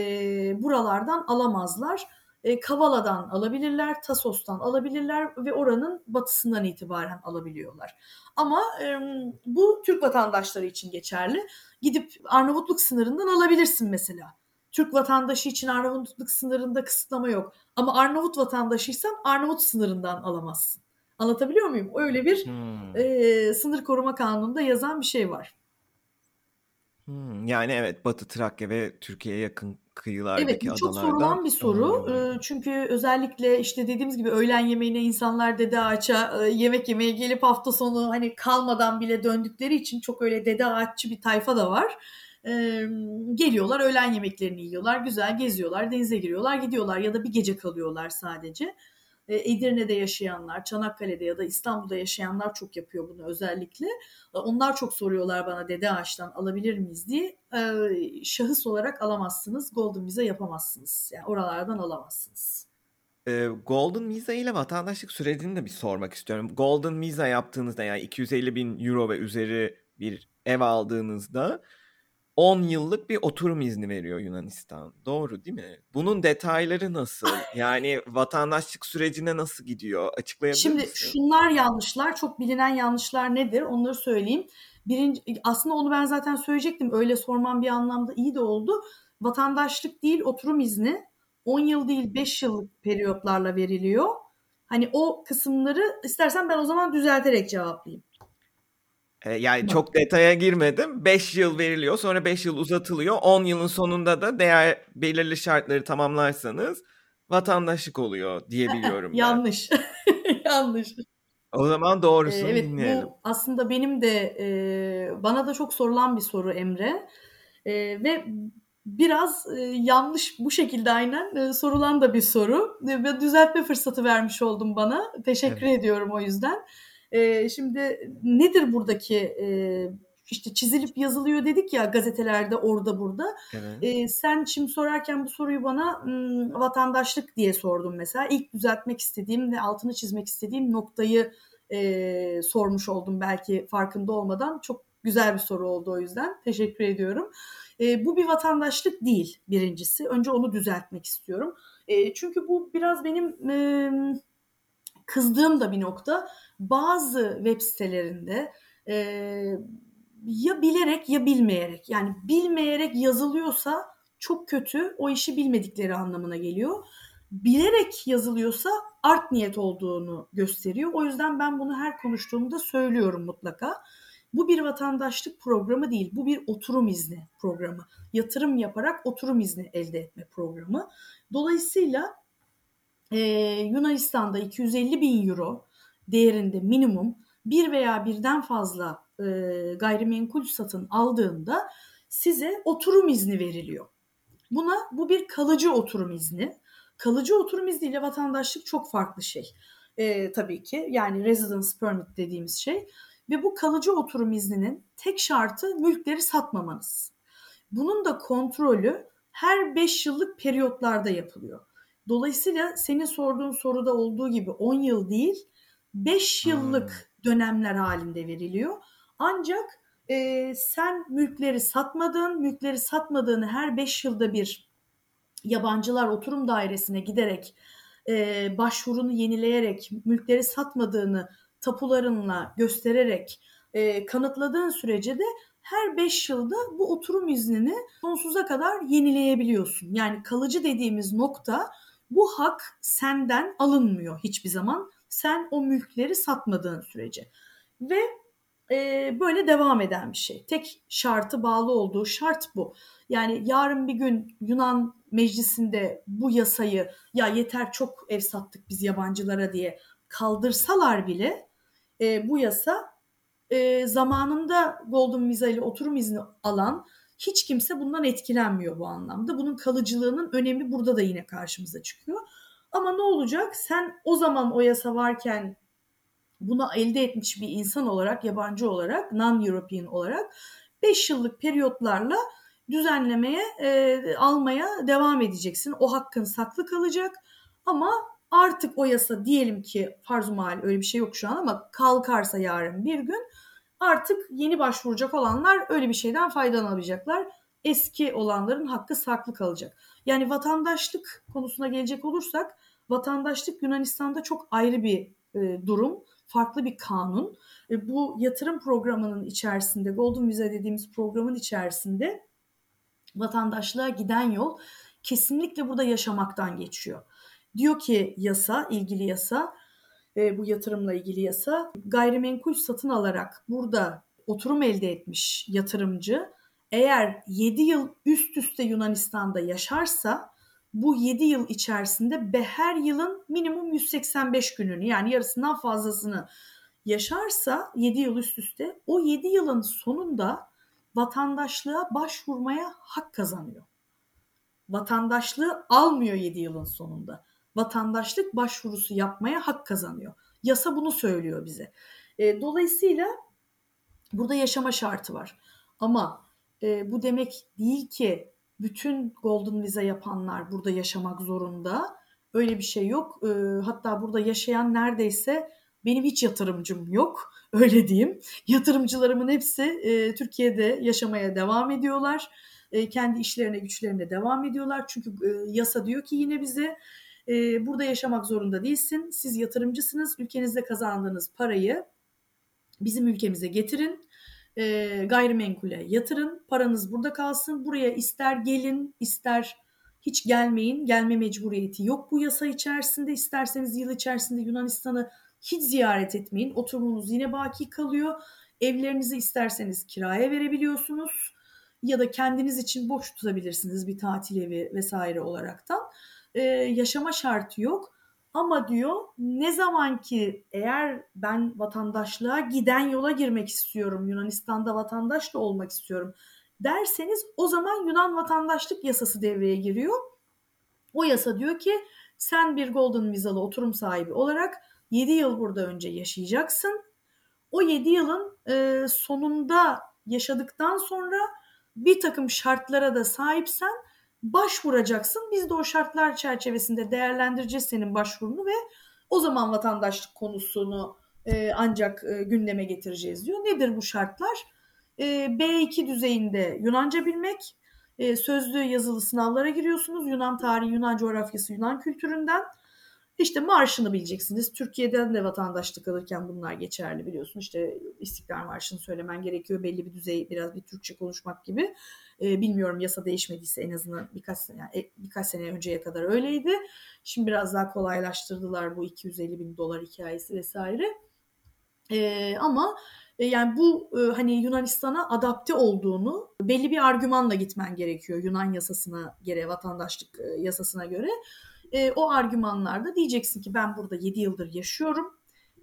B: buralardan alamazlar. E, Kavala'dan alabilirler, Tasos'tan alabilirler ve oranın batısından itibaren alabiliyorlar. Ama e, bu Türk vatandaşları için geçerli. Gidip Arnavutluk sınırından alabilirsin mesela. Türk vatandaşı için Arnavutluk sınırında kısıtlama yok. Ama Arnavut vatandaşıysan Arnavut sınırından alamazsın. Anlatabiliyor muyum? Öyle bir hmm. e, sınır koruma kanununda yazan bir şey var.
A: Hmm, yani evet Batı Trakya ve Türkiye'ye yakın kıyılardaki
B: Evet bu çok sorulan bir soru. Ee, çünkü özellikle işte dediğimiz gibi öğlen yemeğine insanlar Dede Ağaç'a yemek yemeye gelip hafta sonu hani kalmadan bile döndükleri için çok öyle Dede Ağaççı bir tayfa da var. Geliyorlar öğlen yemeklerini yiyorlar, güzel geziyorlar, denize giriyorlar, gidiyorlar ya da bir gece kalıyorlar sadece. E, Edirne'de yaşayanlar, Çanakkale'de ya da İstanbul'da yaşayanlar çok yapıyor bunu özellikle. E, onlar çok soruyorlar bana Dede Ağaç'tan alabilir miyiz diye. E, şahıs olarak alamazsınız, Golden Visa yapamazsınız. Yani oralardan alamazsınız.
A: Golden Visa ile vatandaşlık sürecini de bir sormak istiyorum. Golden Visa yaptığınızda yani 250 bin euro ve üzeri bir ev aldığınızda 10 yıllık bir oturum izni veriyor Yunanistan. Doğru değil mi? Bunun detayları nasıl? Yani vatandaşlık sürecine nasıl gidiyor? Açıklayabilir
B: Şimdi
A: misin?
B: şunlar yanlışlar, çok bilinen yanlışlar nedir? Onları söyleyeyim. Birinci, aslında onu ben zaten söyleyecektim. Öyle sormam bir anlamda iyi de oldu. Vatandaşlık değil, oturum izni 10 yıl değil 5 yıllık periyotlarla veriliyor. Hani o kısımları istersen ben o zaman düzelterek cevaplayayım.
A: Yani çok detaya girmedim. 5 yıl veriliyor sonra 5 yıl uzatılıyor. 10 yılın sonunda da değer belirli şartları tamamlarsanız vatandaşlık oluyor diyebiliyorum.
B: Yanlış. *laughs* Yanlış.
A: O zaman doğrusunu evet, dinleyelim.
B: Bu aslında benim de e, bana da çok sorulan bir soru Emre. E, ve biraz e, yanlış bu şekilde aynen e, sorulan da bir soru. E, ve düzeltme fırsatı vermiş oldum bana. Teşekkür evet. ediyorum o yüzden. E, şimdi nedir buradaki e, işte çizilip yazılıyor dedik ya gazetelerde orada burada. Evet. E, sen şimdi sorarken bu soruyu bana m, vatandaşlık diye sordun mesela. İlk düzeltmek istediğim ve altını çizmek istediğim noktayı e, sormuş oldum belki farkında olmadan. Çok güzel bir soru oldu o yüzden. Teşekkür ediyorum. E, bu bir vatandaşlık değil birincisi. Önce onu düzeltmek istiyorum. E, çünkü bu biraz benim e, kızdığım da bir nokta bazı web sitelerinde e, ya bilerek ya bilmeyerek yani bilmeyerek yazılıyorsa çok kötü o işi bilmedikleri anlamına geliyor. Bilerek yazılıyorsa art niyet olduğunu gösteriyor. O yüzden ben bunu her konuştuğumda söylüyorum mutlaka. Bu bir vatandaşlık programı değil, bu bir oturum izni programı. Yatırım yaparak oturum izni elde etme programı. Dolayısıyla e, Yunanistan'da 250 bin euro değerinde minimum bir veya birden fazla e, gayrimenkul satın aldığında size oturum izni veriliyor. Buna bu bir kalıcı oturum izni. Kalıcı oturum izni ile vatandaşlık çok farklı şey. E, tabii ki yani residence permit dediğimiz şey ve bu kalıcı oturum izninin tek şartı mülkleri satmamanız. Bunun da kontrolü her 5 yıllık periyotlarda yapılıyor. Dolayısıyla senin sorduğun soruda olduğu gibi 10 yıl değil 5 yıllık hmm. dönemler halinde veriliyor. Ancak e, sen mülkleri satmadın, mülkleri satmadığını her 5 yılda bir yabancılar oturum dairesine giderek e, başvurunu yenileyerek mülkleri satmadığını tapularınla göstererek e, kanıtladığın sürece de her 5 yılda bu oturum iznini sonsuza kadar yenileyebiliyorsun. Yani kalıcı dediğimiz nokta bu hak senden alınmıyor hiçbir zaman sen o mülkleri satmadığın sürece. Ve e, böyle devam eden bir şey. Tek şartı bağlı olduğu şart bu. Yani yarın bir gün Yunan meclisinde bu yasayı ya yeter çok ev sattık biz yabancılara diye kaldırsalar bile e, bu yasa e, zamanında Golden Visa ile oturum izni alan hiç kimse bundan etkilenmiyor bu anlamda. Bunun kalıcılığının önemi burada da yine karşımıza çıkıyor. Ama ne olacak? Sen o zaman o yasa varken bunu elde etmiş bir insan olarak, yabancı olarak, non-European olarak 5 yıllık periyotlarla düzenlemeye, e, almaya devam edeceksin. O hakkın saklı kalacak ama artık o yasa diyelim ki farz mal öyle bir şey yok şu an ama kalkarsa yarın bir gün Artık yeni başvuracak olanlar öyle bir şeyden faydalanabilecekler. Eski olanların hakkı saklı kalacak. Yani vatandaşlık konusuna gelecek olursak vatandaşlık Yunanistan'da çok ayrı bir e, durum, farklı bir kanun. E, bu yatırım programının içerisinde, Golden Visa dediğimiz programın içerisinde vatandaşlığa giden yol kesinlikle burada yaşamaktan geçiyor. Diyor ki yasa, ilgili yasa, e, bu yatırımla ilgili yasa, gayrimenkul satın alarak burada oturum elde etmiş yatırımcı eğer 7 yıl üst üste Yunanistan'da yaşarsa bu 7 yıl içerisinde be her yılın minimum 185 gününü yani yarısından fazlasını yaşarsa 7 yıl üst üste o 7 yılın sonunda vatandaşlığa başvurmaya hak kazanıyor. Vatandaşlığı almıyor 7 yılın sonunda. Vatandaşlık başvurusu yapmaya hak kazanıyor. Yasa bunu söylüyor bize. E, dolayısıyla burada yaşama şartı var. Ama e, bu demek değil ki bütün Golden Visa yapanlar burada yaşamak zorunda. Öyle bir şey yok. E, hatta burada yaşayan neredeyse benim hiç yatırımcım yok. *laughs* Öyle diyeyim. Yatırımcılarımın hepsi e, Türkiye'de yaşamaya devam ediyorlar. E, kendi işlerine güçlerine devam ediyorlar. Çünkü e, yasa diyor ki yine bize e, burada yaşamak zorunda değilsin. Siz yatırımcısınız. Ülkenizde kazandığınız parayı bizim ülkemize getirin e, gayrimenkule yatırın. Paranız burada kalsın. Buraya ister gelin ister hiç gelmeyin. Gelme mecburiyeti yok bu yasa içerisinde. İsterseniz yıl içerisinde Yunanistan'ı hiç ziyaret etmeyin. Oturumunuz yine baki kalıyor. Evlerinizi isterseniz kiraya verebiliyorsunuz. Ya da kendiniz için boş tutabilirsiniz bir tatil evi vesaire olaraktan. Ee, yaşama şartı yok. Ama diyor ne zaman ki eğer ben vatandaşlığa giden yola girmek istiyorum, Yunanistan'da vatandaş da olmak istiyorum derseniz o zaman Yunan vatandaşlık yasası devreye giriyor. O yasa diyor ki sen bir Golden Visalı oturum sahibi olarak 7 yıl burada önce yaşayacaksın. O 7 yılın e, sonunda yaşadıktan sonra bir takım şartlara da sahipsen başvuracaksın. Biz de o şartlar çerçevesinde değerlendireceğiz senin başvurunu ve o zaman vatandaşlık konusunu e, ancak e, gündeme getireceğiz diyor. Nedir bu şartlar? E, B2 düzeyinde Yunanca bilmek, e, sözlü yazılı sınavlara giriyorsunuz. Yunan tarihi, Yunan coğrafyası, Yunan kültüründen. İşte marşını bileceksiniz. Türkiye'den de vatandaşlık alırken bunlar geçerli biliyorsun. İşte İstiklal Marşı'nı söylemen gerekiyor. Belli bir düzey biraz bir Türkçe konuşmak gibi. E, bilmiyorum yasa değişmediyse en azından birkaç sene yani birkaç sene önceye kadar öyleydi. Şimdi biraz daha kolaylaştırdılar bu 250 bin dolar hikayesi vesaire. E, ama e, yani bu e, hani Yunanistan'a adapte olduğunu belli bir argümanla gitmen gerekiyor Yunan yasasına göre, vatandaşlık e, yasasına göre. E, o argümanlarda diyeceksin ki ben burada 7 yıldır yaşıyorum.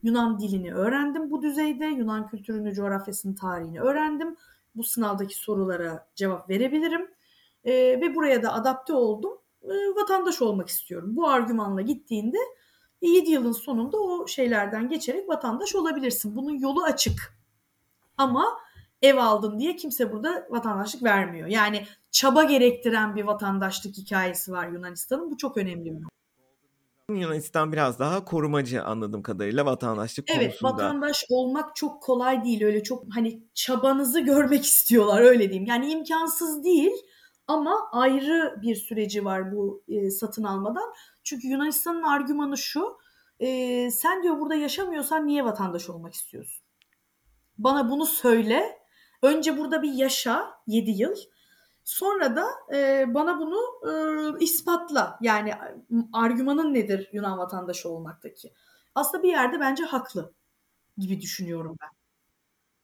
B: Yunan dilini öğrendim bu düzeyde. Yunan kültürünü, coğrafyasını, tarihini öğrendim. Bu sınavdaki sorulara cevap verebilirim. E, ve buraya da adapte oldum. E, vatandaş olmak istiyorum. Bu argümanla gittiğinde 7 yılın sonunda o şeylerden geçerek vatandaş olabilirsin. Bunun yolu açık. Ama ev aldın diye kimse burada vatandaşlık vermiyor. Yani çaba gerektiren bir vatandaşlık hikayesi var Yunanistan'ın. Bu çok önemli bir
A: Yunanistan biraz daha korumacı anladığım kadarıyla vatandaşlık
B: evet,
A: konusunda.
B: Evet vatandaş olmak çok kolay değil öyle çok hani çabanızı görmek *laughs* istiyorlar öyle diyeyim. Yani imkansız değil ama ayrı bir süreci var bu e, satın almadan. Çünkü Yunanistan'ın argümanı şu e, sen diyor burada yaşamıyorsan niye vatandaş olmak istiyorsun? Bana bunu söyle Önce burada bir yaşa 7 yıl. Sonra da e, bana bunu e, ispatla. Yani argümanın nedir Yunan vatandaşı olmaktaki? Aslında bir yerde bence haklı gibi düşünüyorum ben.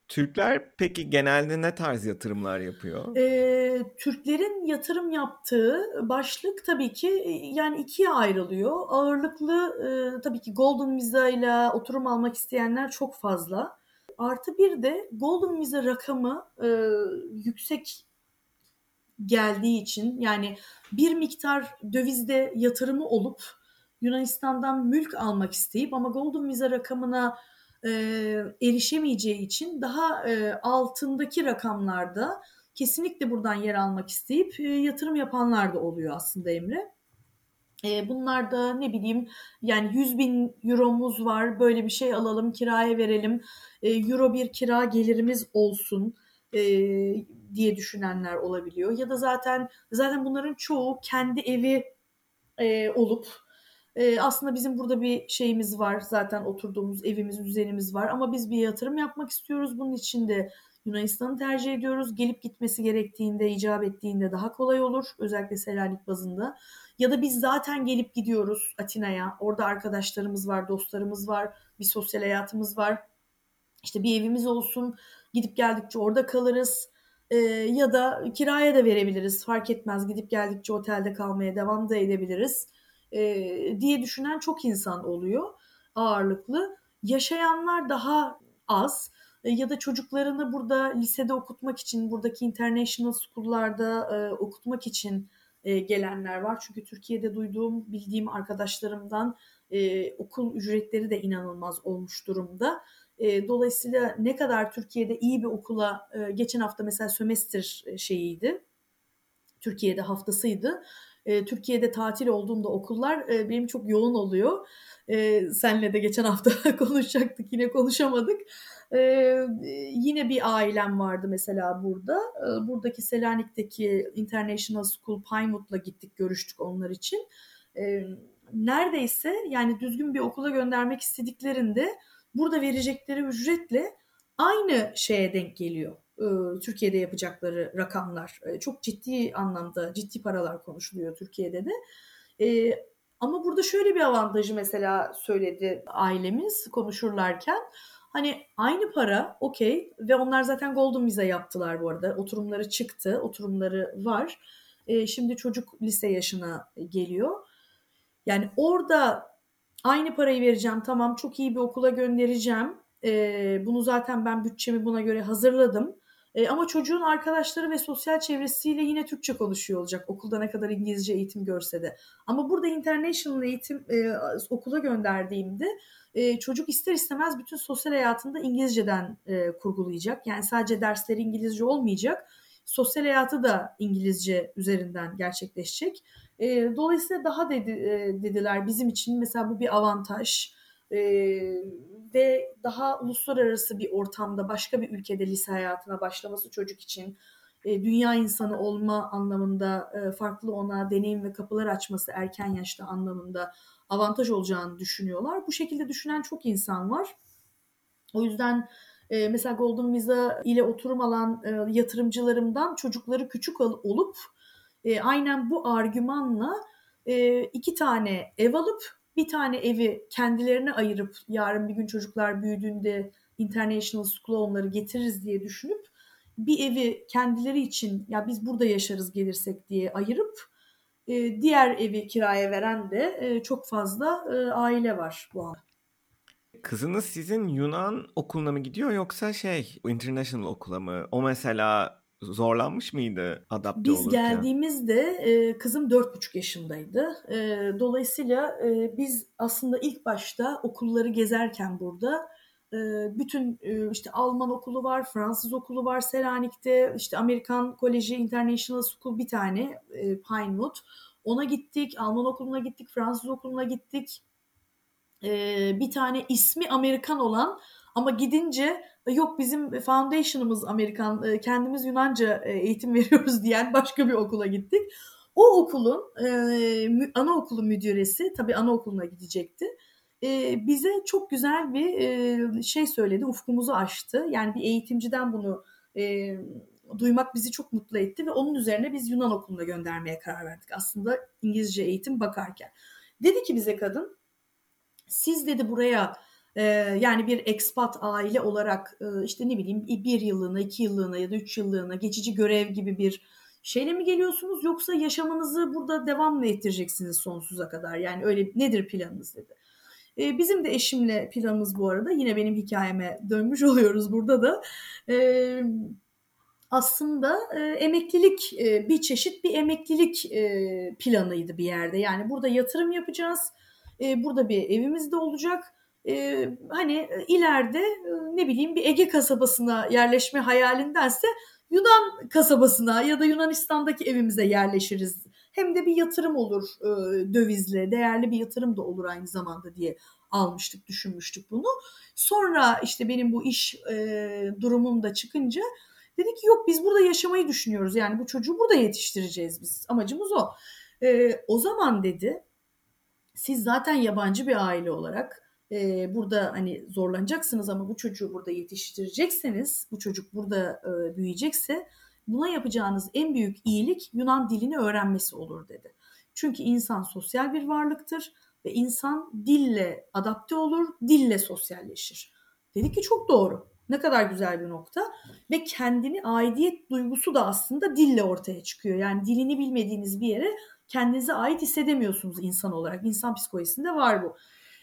A: Türkler peki genelde ne tarz yatırımlar yapıyor?
B: Ee, Türklerin yatırım yaptığı başlık tabii ki e, yani ikiye ayrılıyor. Ağırlıklı e, tabii ki Golden Visa ile oturum almak isteyenler çok fazla. Artı bir de Golden Visa rakamı e, yüksek geldiği için yani bir miktar dövizde yatırımı olup Yunanistan'dan mülk almak isteyip ama Golden Visa rakamına e, erişemeyeceği için daha e, altındaki rakamlarda kesinlikle buradan yer almak isteyip e, yatırım yapanlar da oluyor aslında Emre. E, bunlar da ne bileyim yani 100 bin euromuz var böyle bir şey alalım kiraya verelim e, euro bir kira gelirimiz olsun e, diye düşünenler olabiliyor. Ya da zaten zaten bunların çoğu kendi evi e, olup e, aslında bizim burada bir şeyimiz var zaten oturduğumuz evimiz düzenimiz var ama biz bir yatırım yapmak istiyoruz bunun için de Yunanistan'ı tercih ediyoruz. Gelip gitmesi gerektiğinde, icap ettiğinde daha kolay olur. Özellikle Selanik bazında. Ya da biz zaten gelip gidiyoruz Atina'ya. Orada arkadaşlarımız var, dostlarımız var, bir sosyal hayatımız var. İşte bir evimiz olsun, gidip geldikçe orada kalırız. Ee, ya da kiraya da verebiliriz. Fark etmez gidip geldikçe otelde kalmaya devam da edebiliriz. Ee, diye düşünen çok insan oluyor ağırlıklı. Yaşayanlar daha az e, ya da çocuklarını burada lisede okutmak için, buradaki international school'larda e, okutmak için e, gelenler var. Çünkü Türkiye'de duyduğum, bildiğim arkadaşlarımdan e, okul ücretleri de inanılmaz olmuş durumda. E, dolayısıyla ne kadar Türkiye'de iyi bir okula, e, geçen hafta mesela sömestr e, şeyiydi, Türkiye'de haftasıydı. E, Türkiye'de tatil olduğunda okullar e, benim çok yoğun oluyor. E, senle de geçen hafta *laughs* konuşacaktık yine konuşamadık. E, yine bir ailem vardı mesela burada. E, buradaki Selanik'teki International School Pinewood'la gittik görüştük onlar için. E, neredeyse yani düzgün bir okula göndermek istediklerinde burada verecekleri ücretle aynı şeye denk geliyor. Türkiye'de yapacakları rakamlar. Çok ciddi anlamda ciddi paralar konuşuluyor Türkiye'de de. Ama burada şöyle bir avantajı mesela söyledi ailemiz konuşurlarken. Hani aynı para okey ve onlar zaten Golden Visa yaptılar bu arada. Oturumları çıktı, oturumları var. şimdi çocuk lise yaşına geliyor. Yani orada aynı parayı vereceğim tamam çok iyi bir okula göndereceğim. bunu zaten ben bütçemi buna göre hazırladım. E, ama çocuğun arkadaşları ve sosyal çevresiyle yine Türkçe konuşuyor olacak okulda ne kadar İngilizce eğitim görse de. Ama burada international eğitim e, okula gönderdiğimde e, çocuk ister istemez bütün sosyal hayatında İngilizceden e, kurgulayacak. Yani sadece dersleri İngilizce olmayacak. Sosyal hayatı da İngilizce üzerinden gerçekleşecek. E, dolayısıyla daha dedi, e, dediler bizim için mesela bu bir avantaj. E, ve daha uluslararası bir ortamda başka bir ülkede lise hayatına başlaması çocuk için e, dünya insanı olma anlamında e, farklı ona deneyim ve kapılar açması erken yaşta anlamında avantaj olacağını düşünüyorlar. Bu şekilde düşünen çok insan var. O yüzden e, mesela Golden Visa ile oturum alan e, yatırımcılarımdan çocukları küçük olup e, aynen bu argümanla e, iki tane ev alıp bir tane evi kendilerine ayırıp yarın bir gün çocuklar büyüdüğünde international school'a onları getiririz diye düşünüp bir evi kendileri için ya biz burada yaşarız gelirsek diye ayırıp e, diğer evi kiraya veren de e, çok fazla e, aile var bu an.
A: Kızınız sizin Yunan okuluna mı gidiyor yoksa şey international okula mı? O mesela zorlanmış mıydı adapte
B: Biz
A: olurken?
B: geldiğimizde e, kızım dört buçuk yaşındaydı. E, dolayısıyla e, biz aslında ilk başta okulları gezerken burada e, bütün e, işte Alman okulu var, Fransız okulu var Selanik'te, işte Amerikan Koleji International School bir tane e, Pinewood. Ona gittik, Alman okuluna gittik, Fransız okuluna gittik. E, bir tane ismi Amerikan olan ama gidince yok bizim foundation'ımız Amerikan, e, kendimiz Yunanca e, eğitim *laughs* veriyoruz diyen başka bir okula gittik. O okulun e, anaokulu müdüresi, tabii anaokuluna gidecekti. E, bize çok güzel bir e, şey söyledi, ufkumuzu açtı. Yani bir eğitimciden bunu e, duymak bizi çok mutlu etti ve onun üzerine biz Yunan okuluna göndermeye karar verdik. Aslında İngilizce eğitim bakarken. Dedi ki bize kadın, siz dedi buraya yani bir expat aile olarak e, işte ne bileyim bir yıllığına, iki yıllığına ya da üç yıllığına geçici görev gibi bir şeyle mi geliyorsunuz yoksa yaşamınızı burada devam mı ettireceksiniz sonsuza kadar? Yani öyle nedir planınız dedi. Ee, bizim de eşimle planımız bu arada yine benim hikayeme dönmüş *laughs* oluyoruz burada da. Ee, aslında e, emeklilik e, bir çeşit bir emeklilik planıydı bir yerde. Yani burada yatırım yapacağız. burada bir evimiz de olacak e, hani ileride ne bileyim bir Ege kasabasına yerleşme hayalindense Yunan kasabasına ya da Yunanistan'daki evimize yerleşiriz hem de bir yatırım olur e, dövizle, değerli bir yatırım da olur aynı zamanda diye almıştık, düşünmüştük bunu. Sonra işte benim bu iş e, durumum da çıkınca dedik ki yok biz burada yaşamayı düşünüyoruz. Yani bu çocuğu burada yetiştireceğiz biz. Amacımız o. E, o zaman dedi siz zaten yabancı bir aile olarak e, burada hani zorlanacaksınız ama bu çocuğu burada yetiştirecekseniz, bu çocuk burada e, büyüyecekse buna yapacağınız en büyük iyilik Yunan dilini öğrenmesi olur dedi. Çünkü insan sosyal bir varlıktır ve insan dille adapte olur, dille sosyalleşir. Dedik ki çok doğru. Ne kadar güzel bir nokta ve kendini aidiyet duygusu da aslında dille ortaya çıkıyor. Yani dilini bilmediğiniz bir yere kendinize ait hissedemiyorsunuz insan olarak. İnsan psikolojisinde var bu.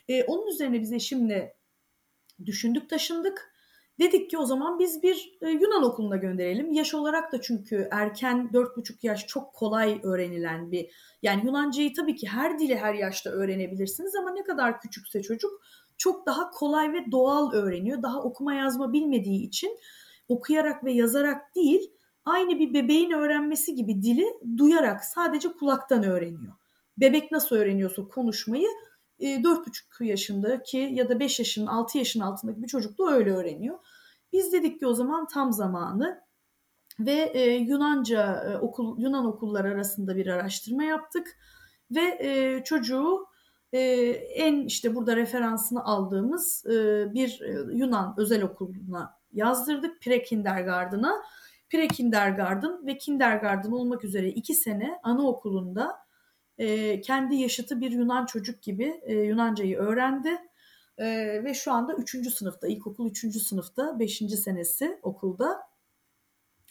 B: Ee, onun üzerine biz eşimle düşündük taşındık. Dedik ki o zaman biz bir e, Yunan okuluna gönderelim. Yaş olarak da çünkü erken 4,5 yaş çok kolay öğrenilen bir yani Yunancayı tabii ki her dili her yaşta öğrenebilirsiniz ama ne kadar küçükse çocuk çok daha kolay ve doğal öğreniyor. Daha okuma yazma bilmediği için okuyarak ve yazarak değil aynı bir bebeğin öğrenmesi gibi dili duyarak sadece kulaktan öğreniyor. Bebek nasıl öğreniyorsa konuşmayı 4,5 e, yaşındaki ya da 5 yaşın 6 yaşın altındaki bir çocuk da öyle öğreniyor. Biz dedik ki o zaman tam zamanı ve e, Yunanca e, okul Yunan okullar arasında bir araştırma yaptık ve e, çocuğu e, en işte burada referansını aldığımız e, bir e, Yunan özel okuluna yazdırdık pre-kindergarten'a. Pre-kindergarten ve kindergarten olmak üzere iki sene anaokulunda e, kendi yaşıtı bir Yunan çocuk gibi e, Yunancayı öğrendi. E, ve şu anda 3. sınıfta, ilkokul 3. sınıfta 5. senesi okulda.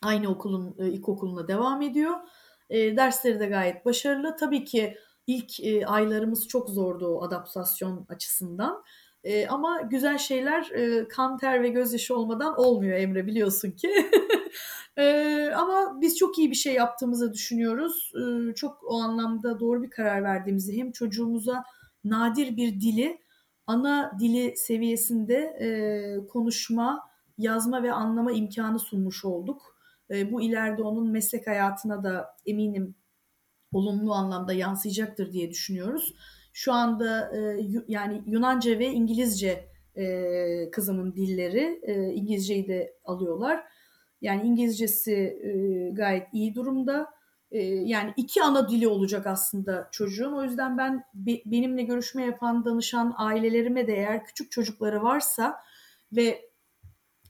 B: Aynı okulun e, ilkokuluna devam ediyor. E, dersleri de gayet başarılı. Tabii ki ilk e, aylarımız çok zordu o adaptasyon açısından. E, ama güzel şeyler e, kan, ter ve gözyaşı olmadan olmuyor Emre biliyorsun ki. *laughs* e, ama biz çok iyi bir şey yaptığımızı düşünüyoruz. E, çok o anlamda doğru bir karar verdiğimizi hem çocuğumuza nadir bir dili ana dili seviyesinde e, konuşma, yazma ve anlama imkanı sunmuş olduk. E, bu ileride onun meslek hayatına da eminim olumlu anlamda yansıyacaktır diye düşünüyoruz. Şu anda e, yani Yunanca ve İngilizce e, kızımın dilleri, e, İngilizceyi de alıyorlar. Yani İngilizcesi e, gayet iyi durumda. E, yani iki ana dili olacak aslında çocuğun. O yüzden ben be, benimle görüşme yapan danışan ailelerime de eğer küçük çocukları varsa ve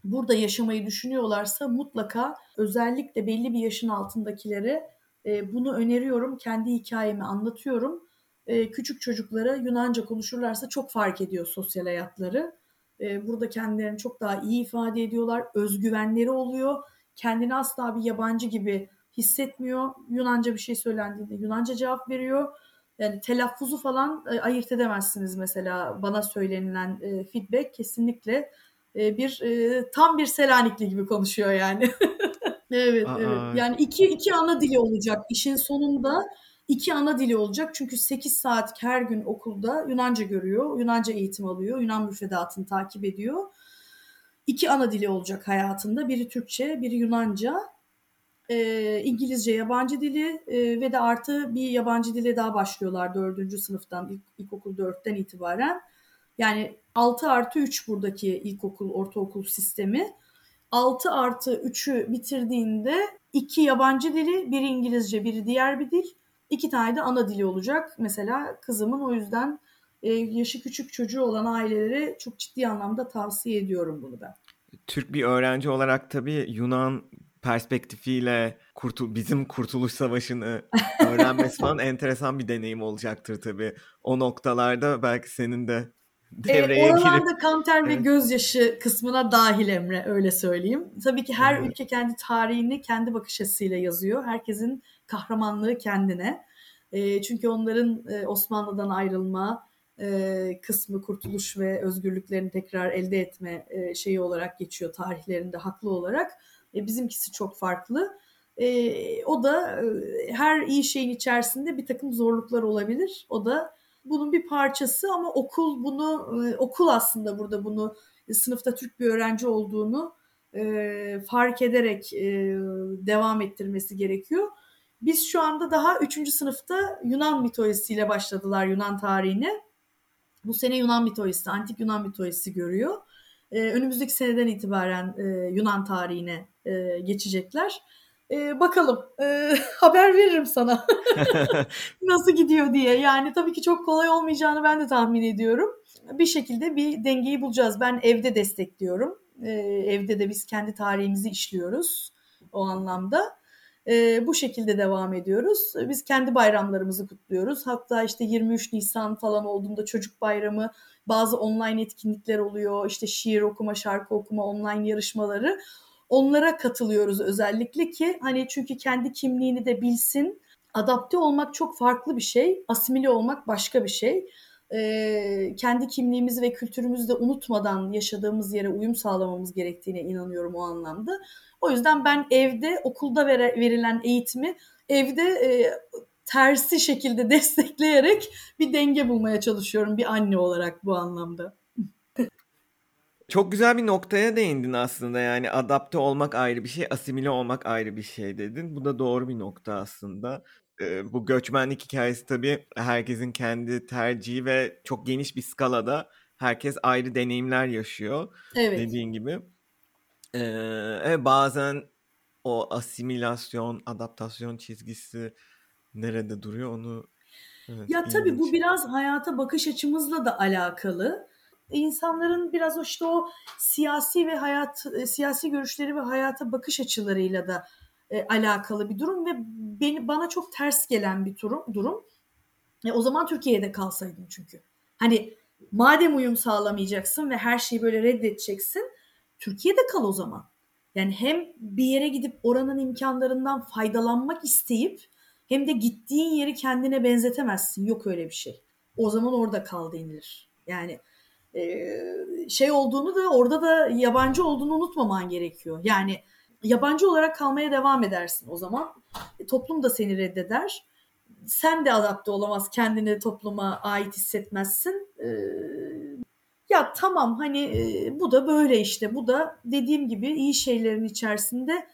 B: burada yaşamayı düşünüyorlarsa mutlaka özellikle belli bir yaşın altındakilere e, bunu öneriyorum. Kendi hikayemi anlatıyorum. E, küçük çocuklara Yunanca konuşurlarsa çok fark ediyor sosyal hayatları. E, burada kendilerini çok daha iyi ifade ediyorlar. Özgüvenleri oluyor. Kendini asla bir yabancı gibi hissetmiyor. Yunanca bir şey söylendiğinde Yunanca cevap veriyor. Yani telaffuzu falan e, ayırt edemezsiniz mesela bana söylenilen e, feedback kesinlikle e, bir e, tam bir Selanikli gibi konuşuyor yani. *laughs* evet, Aa. evet. Yani iki iki ana dili olacak işin sonunda iki ana dili olacak. Çünkü 8 saat her gün okulda Yunanca görüyor. Yunanca eğitim alıyor. Yunan müfredatını takip ediyor. İki ana dili olacak hayatında. Biri Türkçe, biri Yunanca. E, İngilizce yabancı dili e, ve de artı bir yabancı dile daha başlıyorlar dördüncü sınıftan, ilk, ilkokul dörtten itibaren. Yani 6 artı 3 buradaki ilkokul, ortaokul sistemi. 6 artı 3'ü bitirdiğinde iki yabancı dili, biri İngilizce, biri diğer bir dil. İki tane de ana dili olacak. Mesela kızımın o yüzden e, yaşı küçük çocuğu olan ailelere çok ciddi anlamda tavsiye ediyorum bunu ben.
A: Türk bir öğrenci olarak tabii Yunan perspektifiyle kurtul bizim Kurtuluş Savaşı'nı *laughs* öğrenmesi falan enteresan bir deneyim olacaktır tabii. O noktalarda belki senin de devreye
B: e, oralarda girip... kanter evet. ve gözyaşı kısmına dahil Emre öyle söyleyeyim. Tabii ki her evet. ülke kendi tarihini kendi bakış açısıyla yazıyor. Herkesin kahramanlığı kendine. E, çünkü onların e, Osmanlı'dan ayrılma e, kısmı kurtuluş ve özgürlüklerini tekrar elde etme e, şeyi olarak geçiyor tarihlerinde haklı olarak. E, bizimkisi çok farklı. E, o da e, her iyi şeyin içerisinde bir takım zorluklar olabilir. O da bunun bir parçası ama okul bunu e, okul aslında burada bunu e, sınıfta Türk bir öğrenci olduğunu e, fark ederek e, devam ettirmesi gerekiyor. Biz şu anda daha 3. sınıfta Yunan mitolojisiyle başladılar Yunan tarihine. Bu sene Yunan mitolojisi, antik Yunan mitolojisi görüyor. Ee, önümüzdeki seneden itibaren e, Yunan tarihine e, geçecekler. E, bakalım e, *laughs* haber veririm sana *laughs* nasıl gidiyor diye. Yani tabii ki çok kolay olmayacağını ben de tahmin ediyorum. Bir şekilde bir dengeyi bulacağız. Ben evde destekliyorum. E, evde de biz kendi tarihimizi işliyoruz o anlamda. E, bu şekilde devam ediyoruz. Biz kendi bayramlarımızı kutluyoruz. Hatta işte 23 Nisan falan olduğunda çocuk bayramı, bazı online etkinlikler oluyor. İşte şiir okuma, şarkı okuma, online yarışmaları. Onlara katılıyoruz özellikle ki hani çünkü kendi kimliğini de bilsin. Adapte olmak çok farklı bir şey, asimile olmak başka bir şey. Ee, kendi kimliğimizi ve kültürümüzü de unutmadan yaşadığımız yere uyum sağlamamız gerektiğine inanıyorum o anlamda. O yüzden ben evde okulda vere, verilen eğitimi evde e, tersi şekilde *laughs* destekleyerek bir denge bulmaya çalışıyorum bir anne olarak bu anlamda.
A: Çok güzel bir noktaya değindin aslında yani adapte olmak ayrı bir şey, asimile olmak ayrı bir şey dedin. Bu da doğru bir nokta aslında. Ee, bu göçmenlik hikayesi tabii herkesin kendi tercihi ve çok geniş bir skalada herkes ayrı deneyimler yaşıyor. Evet. Dediğin gibi. Ee, bazen o asimilasyon, adaptasyon çizgisi nerede duruyor onu
B: evet, Ya tabii bu biraz hayata bakış açımızla da alakalı insanların biraz işte o siyasi ve hayat e, siyasi görüşleri ve hayata bakış açılarıyla da e, alakalı bir durum ve beni bana çok ters gelen bir durum. durum. E, o zaman Türkiye'de kalsaydım çünkü. Hani madem uyum sağlamayacaksın ve her şeyi böyle reddedeceksin, Türkiye'de kal o zaman. Yani hem bir yere gidip oranın imkanlarından faydalanmak isteyip hem de gittiğin yeri kendine benzetemezsin. Yok öyle bir şey. O zaman orada kal denilir. Yani şey olduğunu da orada da yabancı olduğunu unutmaman gerekiyor. Yani yabancı olarak kalmaya devam edersin o zaman. E, toplum da seni reddeder. Sen de adapte olamaz, kendini topluma ait hissetmezsin. E, ya tamam hani e, bu da böyle işte. Bu da dediğim gibi iyi şeylerin içerisinde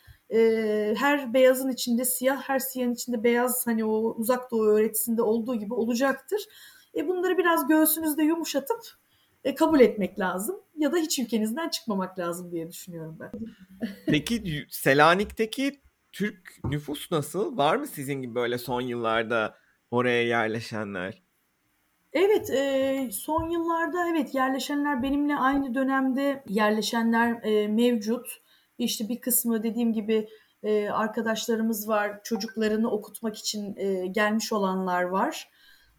B: her beyazın içinde siyah, her siyahın içinde beyaz hani o uzak doğu öğretisinde olduğu gibi olacaktır. E bunları biraz göğsünüzde yumuşatıp e, kabul etmek lazım ya da hiç ülkenizden çıkmamak lazım diye düşünüyorum ben.
A: Peki Selanik'teki Türk nüfus nasıl? Var mı sizin gibi böyle son yıllarda oraya yerleşenler?
B: Evet, e, son yıllarda evet yerleşenler benimle aynı dönemde yerleşenler e, mevcut. İşte bir kısmı dediğim gibi e, arkadaşlarımız var, çocuklarını okutmak için e, gelmiş olanlar var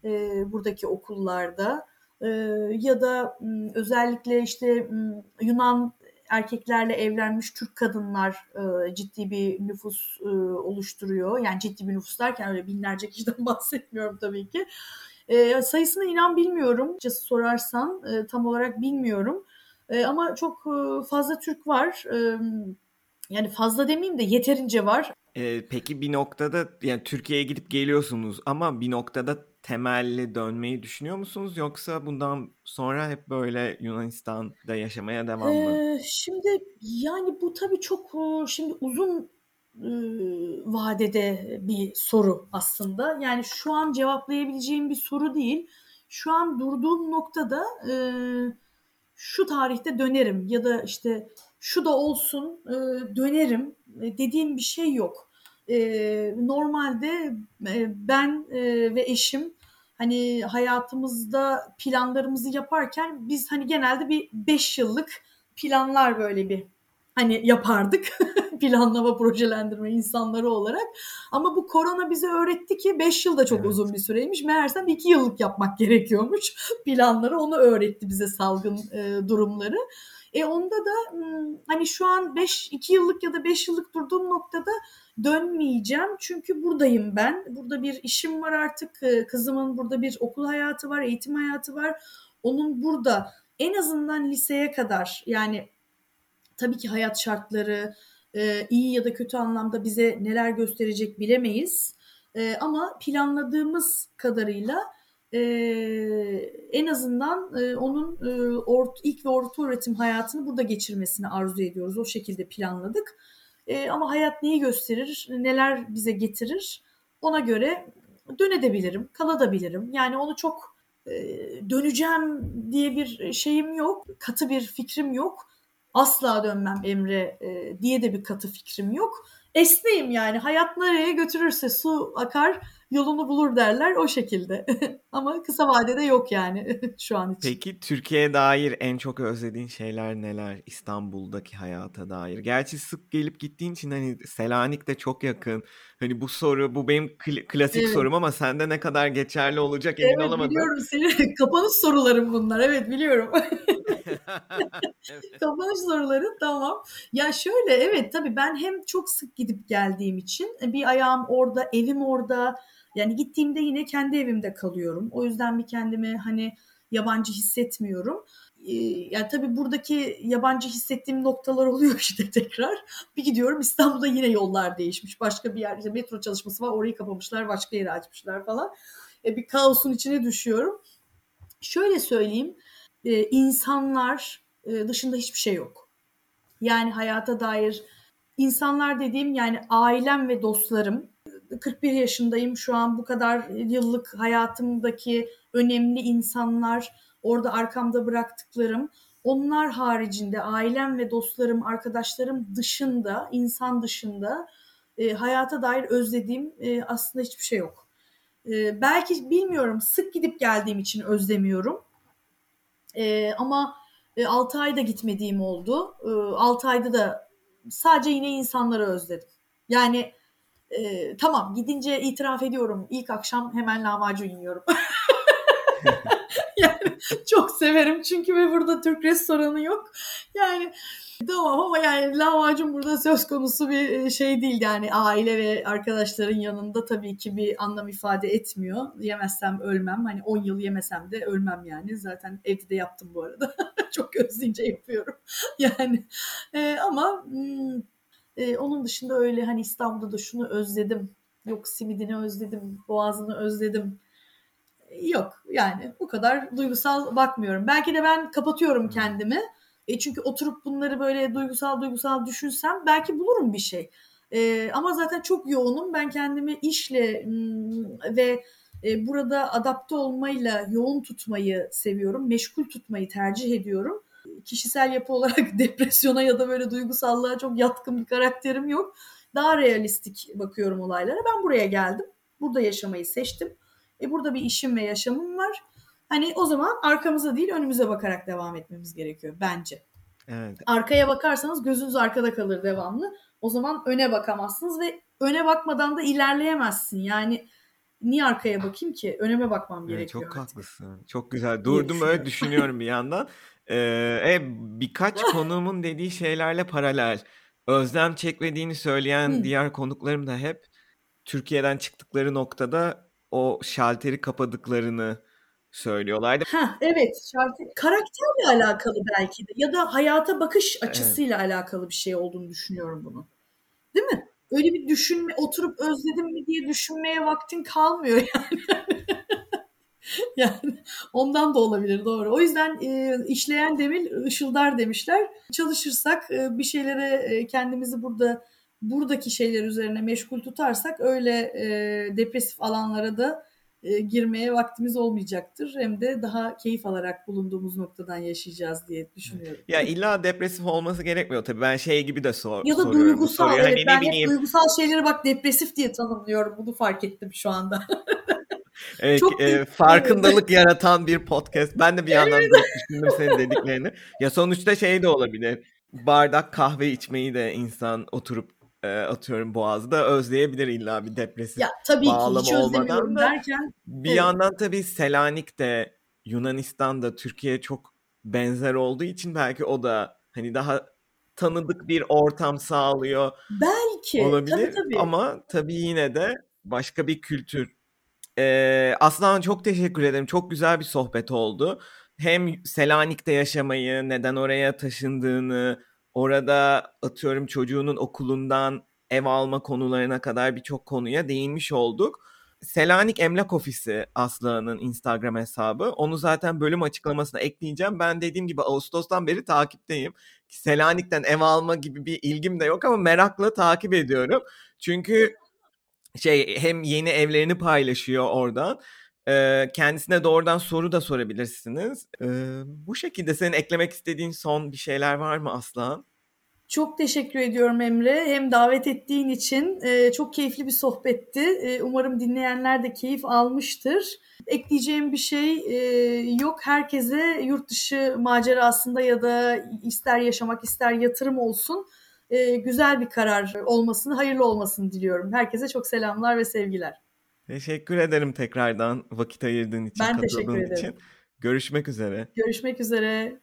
B: e, buradaki okullarda. Ee, ya da özellikle işte Yunan erkeklerle evlenmiş Türk kadınlar e, ciddi bir nüfus e, oluşturuyor. Yani ciddi bir nüfus derken öyle binlerce kişiden *laughs* bahsetmiyorum tabii ki. E, sayısına inan bilmiyorum. Cası sorarsan e, tam olarak bilmiyorum. E, ama çok e, fazla Türk var. E, yani fazla demeyeyim de yeterince var.
A: E, peki bir noktada yani Türkiye'ye gidip geliyorsunuz ama bir noktada temelli dönmeyi düşünüyor musunuz yoksa bundan sonra hep böyle Yunanistan'da yaşamaya devam mı?
B: Ee, şimdi yani bu tabii çok şimdi uzun e, vadede bir soru aslında. Yani şu an cevaplayabileceğim bir soru değil. Şu an durduğum noktada e, şu tarihte dönerim ya da işte şu da olsun e, dönerim dediğim bir şey yok. E, normalde e, ben e, ve eşim hani hayatımızda planlarımızı yaparken biz hani genelde bir 5 yıllık planlar böyle bir hani yapardık *laughs* planlama projelendirme insanları olarak. Ama bu korona bize öğretti ki 5 yıl da çok evet. uzun bir süreymiş. Meğersem 2 yıllık yapmak *laughs* gerekiyormuş planları. Onu öğretti bize salgın e, durumları. E onda da hani şu an 5 2 yıllık ya da 5 yıllık durduğum noktada dönmeyeceğim. Çünkü buradayım ben. Burada bir işim var artık. Kızımın burada bir okul hayatı var, eğitim hayatı var. Onun burada en azından liseye kadar yani tabii ki hayat şartları iyi ya da kötü anlamda bize neler gösterecek bilemeyiz. Ama planladığımız kadarıyla e, en azından e, onun e, ilk ve orta öğretim hayatını burada geçirmesini arzu ediyoruz. O şekilde planladık. E, ama hayat neyi gösterir, neler bize getirir Ona göre dönebilirim, kalabilirim. Yani onu çok e, döneceğim diye bir şeyim yok. Katı bir fikrim yok. Asla dönmem Emre e, diye de bir katı fikrim yok. Esneyim yani. Hayat nereye götürürse su akar yolunu bulur derler o şekilde. *laughs* Ama kısa vadede yok yani *laughs* şu an için.
A: Peki Türkiye'ye dair en çok özlediğin şeyler neler? İstanbul'daki hayata dair. Gerçi sık gelip gittiğin için hani Selanik de çok yakın. Hani bu soru bu benim kl- klasik evet. sorum ama sende ne kadar geçerli olacak emin
B: evet,
A: olamadım.
B: biliyorum seni. *laughs* Kapanış sorularım bunlar. Evet biliyorum. evet. Kapanış soruları tamam. Ya şöyle evet tabii ben hem çok sık gidip geldiğim için bir ayağım orada, evim orada yani gittiğimde yine kendi evimde kalıyorum. O yüzden bir kendimi hani yabancı hissetmiyorum. Ee, yani tabii buradaki yabancı hissettiğim noktalar oluyor *laughs* işte tekrar. Bir gidiyorum İstanbul'da yine yollar değişmiş. Başka bir yer işte metro çalışması var orayı kapamışlar başka yere açmışlar falan. E, bir kaosun içine düşüyorum. Şöyle söyleyeyim e, insanlar e, dışında hiçbir şey yok. Yani hayata dair insanlar dediğim yani ailem ve dostlarım 41 yaşındayım şu an bu kadar yıllık hayatımdaki önemli insanlar orada arkamda bıraktıklarım onlar haricinde ailem ve dostlarım arkadaşlarım dışında insan dışında e, hayata dair özlediğim e, aslında hiçbir şey yok. E, belki bilmiyorum sık gidip geldiğim için özlemiyorum e, ama e, 6 ayda gitmediğim oldu. E, 6 ayda da sadece yine insanları özledim. Yani e, tamam gidince itiraf ediyorum. İlk akşam hemen lahmacun yiyorum. *laughs* yani çok severim çünkü ve burada Türk restoranı yok. Yani tamam ama yani lahmacun burada söz konusu bir şey değil yani aile ve arkadaşların yanında tabii ki bir anlam ifade etmiyor. Yemezsem ölmem. Hani 10 yıl yemesem de ölmem yani. Zaten evde de yaptım bu arada. *laughs* çok özleyince yapıyorum. *laughs* yani e, ama hmm, ee, onun dışında öyle hani İstanbul'da da şunu özledim. Yok simidini özledim, boğazını özledim. Yok yani bu kadar duygusal bakmıyorum. Belki de ben kapatıyorum kendimi. E çünkü oturup bunları böyle duygusal duygusal düşünsem belki bulurum bir şey. E, ama zaten çok yoğunum. Ben kendimi işle ve e, burada adapte olmayla yoğun tutmayı seviyorum. Meşgul tutmayı tercih ediyorum kişisel yapı olarak *laughs* depresyona ya da böyle duygusallığa çok yatkın bir karakterim yok. Daha realistik bakıyorum olaylara. Ben buraya geldim. Burada yaşamayı seçtim. E burada bir işim ve yaşamım var. Hani o zaman arkamıza değil önümüze bakarak devam etmemiz gerekiyor bence.
A: Evet.
B: Arkaya bakarsanız gözünüz arkada kalır devamlı. O zaman öne bakamazsınız ve öne bakmadan da ilerleyemezsin. Yani niye arkaya bakayım ki? Öneme bakmam gerekiyor.
A: Evet, çok artık. haklısın. Çok güzel. Durdum böyle düşünüyorum bir yandan. Ee, birkaç konuğumun dediği şeylerle paralel. Özlem çekmediğini söyleyen Hı. diğer konuklarım da hep Türkiye'den çıktıkları noktada o şalteri kapadıklarını söylüyorlardı.
B: Ha evet şalter karakterle alakalı belki de ya da hayata bakış açısıyla evet. alakalı bir şey olduğunu düşünüyorum bunu. Değil mi? Öyle bir düşünme oturup özledim mi diye düşünmeye vaktin kalmıyor *laughs* yani. *laughs* yani ondan da olabilir doğru. O yüzden e, işleyen demir ışıldar demişler. Çalışırsak e, bir şeylere e, kendimizi burada buradaki şeyler üzerine meşgul tutarsak öyle e, depresif alanlara da e, girmeye vaktimiz olmayacaktır. Hem de daha keyif alarak bulunduğumuz noktadan yaşayacağız diye düşünüyorum.
A: Ya illa depresif olması gerekmiyor tabii. Ben şey gibi de sor
B: Ya da duygusal. Evet, hani ben hep duygusal şeyleri bak depresif diye tanımlıyorum. Bunu fark ettim şu anda. *laughs*
A: Evet, Çok e, farkındalık yaratan bir podcast. Ben de bir yandan evet. düşündüm senin dediklerini. Ya sonuçta şey de olabilir. Bardak kahve içmeyi de insan oturup e, atıyorum boğazda özleyebilir illa bir depresif
B: ya, tabii bağlama ki hiç olmadan da. derken.
A: Bir evet. yandan tabii Selanik de Yunanistan da Türkiye çok benzer olduğu için belki o da hani daha tanıdık bir ortam sağlıyor.
B: Belki.
A: Olabilir tabii, tabii. ama tabii yine de başka bir kültür ee, Aslan çok teşekkür ederim. Çok güzel bir sohbet oldu. Hem Selanik'te yaşamayı, neden oraya taşındığını, orada atıyorum çocuğunun okulundan ev alma konularına kadar birçok konuya değinmiş olduk. Selanik Emlak Ofisi Aslı'nın Instagram hesabı. Onu zaten bölüm açıklamasına ekleyeceğim. Ben dediğim gibi Ağustos'tan beri takipteyim. Selanik'ten ev alma gibi bir ilgim de yok ama merakla takip ediyorum. Çünkü şey hem yeni evlerini paylaşıyor oradan. Ee, kendisine doğrudan soru da sorabilirsiniz. Ee, bu şekilde senin eklemek istediğin son bir şeyler var mı Aslan?
B: Çok teşekkür ediyorum Emre. Hem davet ettiğin için e, çok keyifli bir sohbetti. E, umarım dinleyenler de keyif almıştır. Ekleyeceğim bir şey e, yok. Herkese yurt dışı macerasında ya da ister yaşamak ister yatırım olsun e, güzel bir karar olmasını, hayırlı olmasını diliyorum. Herkese çok selamlar ve sevgiler.
A: Teşekkür ederim tekrardan vakit ayırdığın için,
B: ben
A: katıldığın
B: teşekkür ederim.
A: için. Görüşmek üzere.
B: Görüşmek üzere.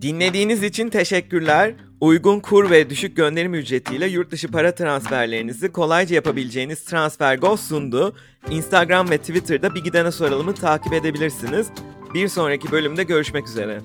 A: Dinlediğiniz için teşekkürler. Uygun kur ve düşük gönderim ücretiyle yurt dışı para transferlerinizi kolayca yapabileceğiniz TransferGo sundu. Instagram ve Twitter'da Bir Gidene Soralım'ı takip edebilirsiniz. Bir sonraki bölümde görüşmek üzere.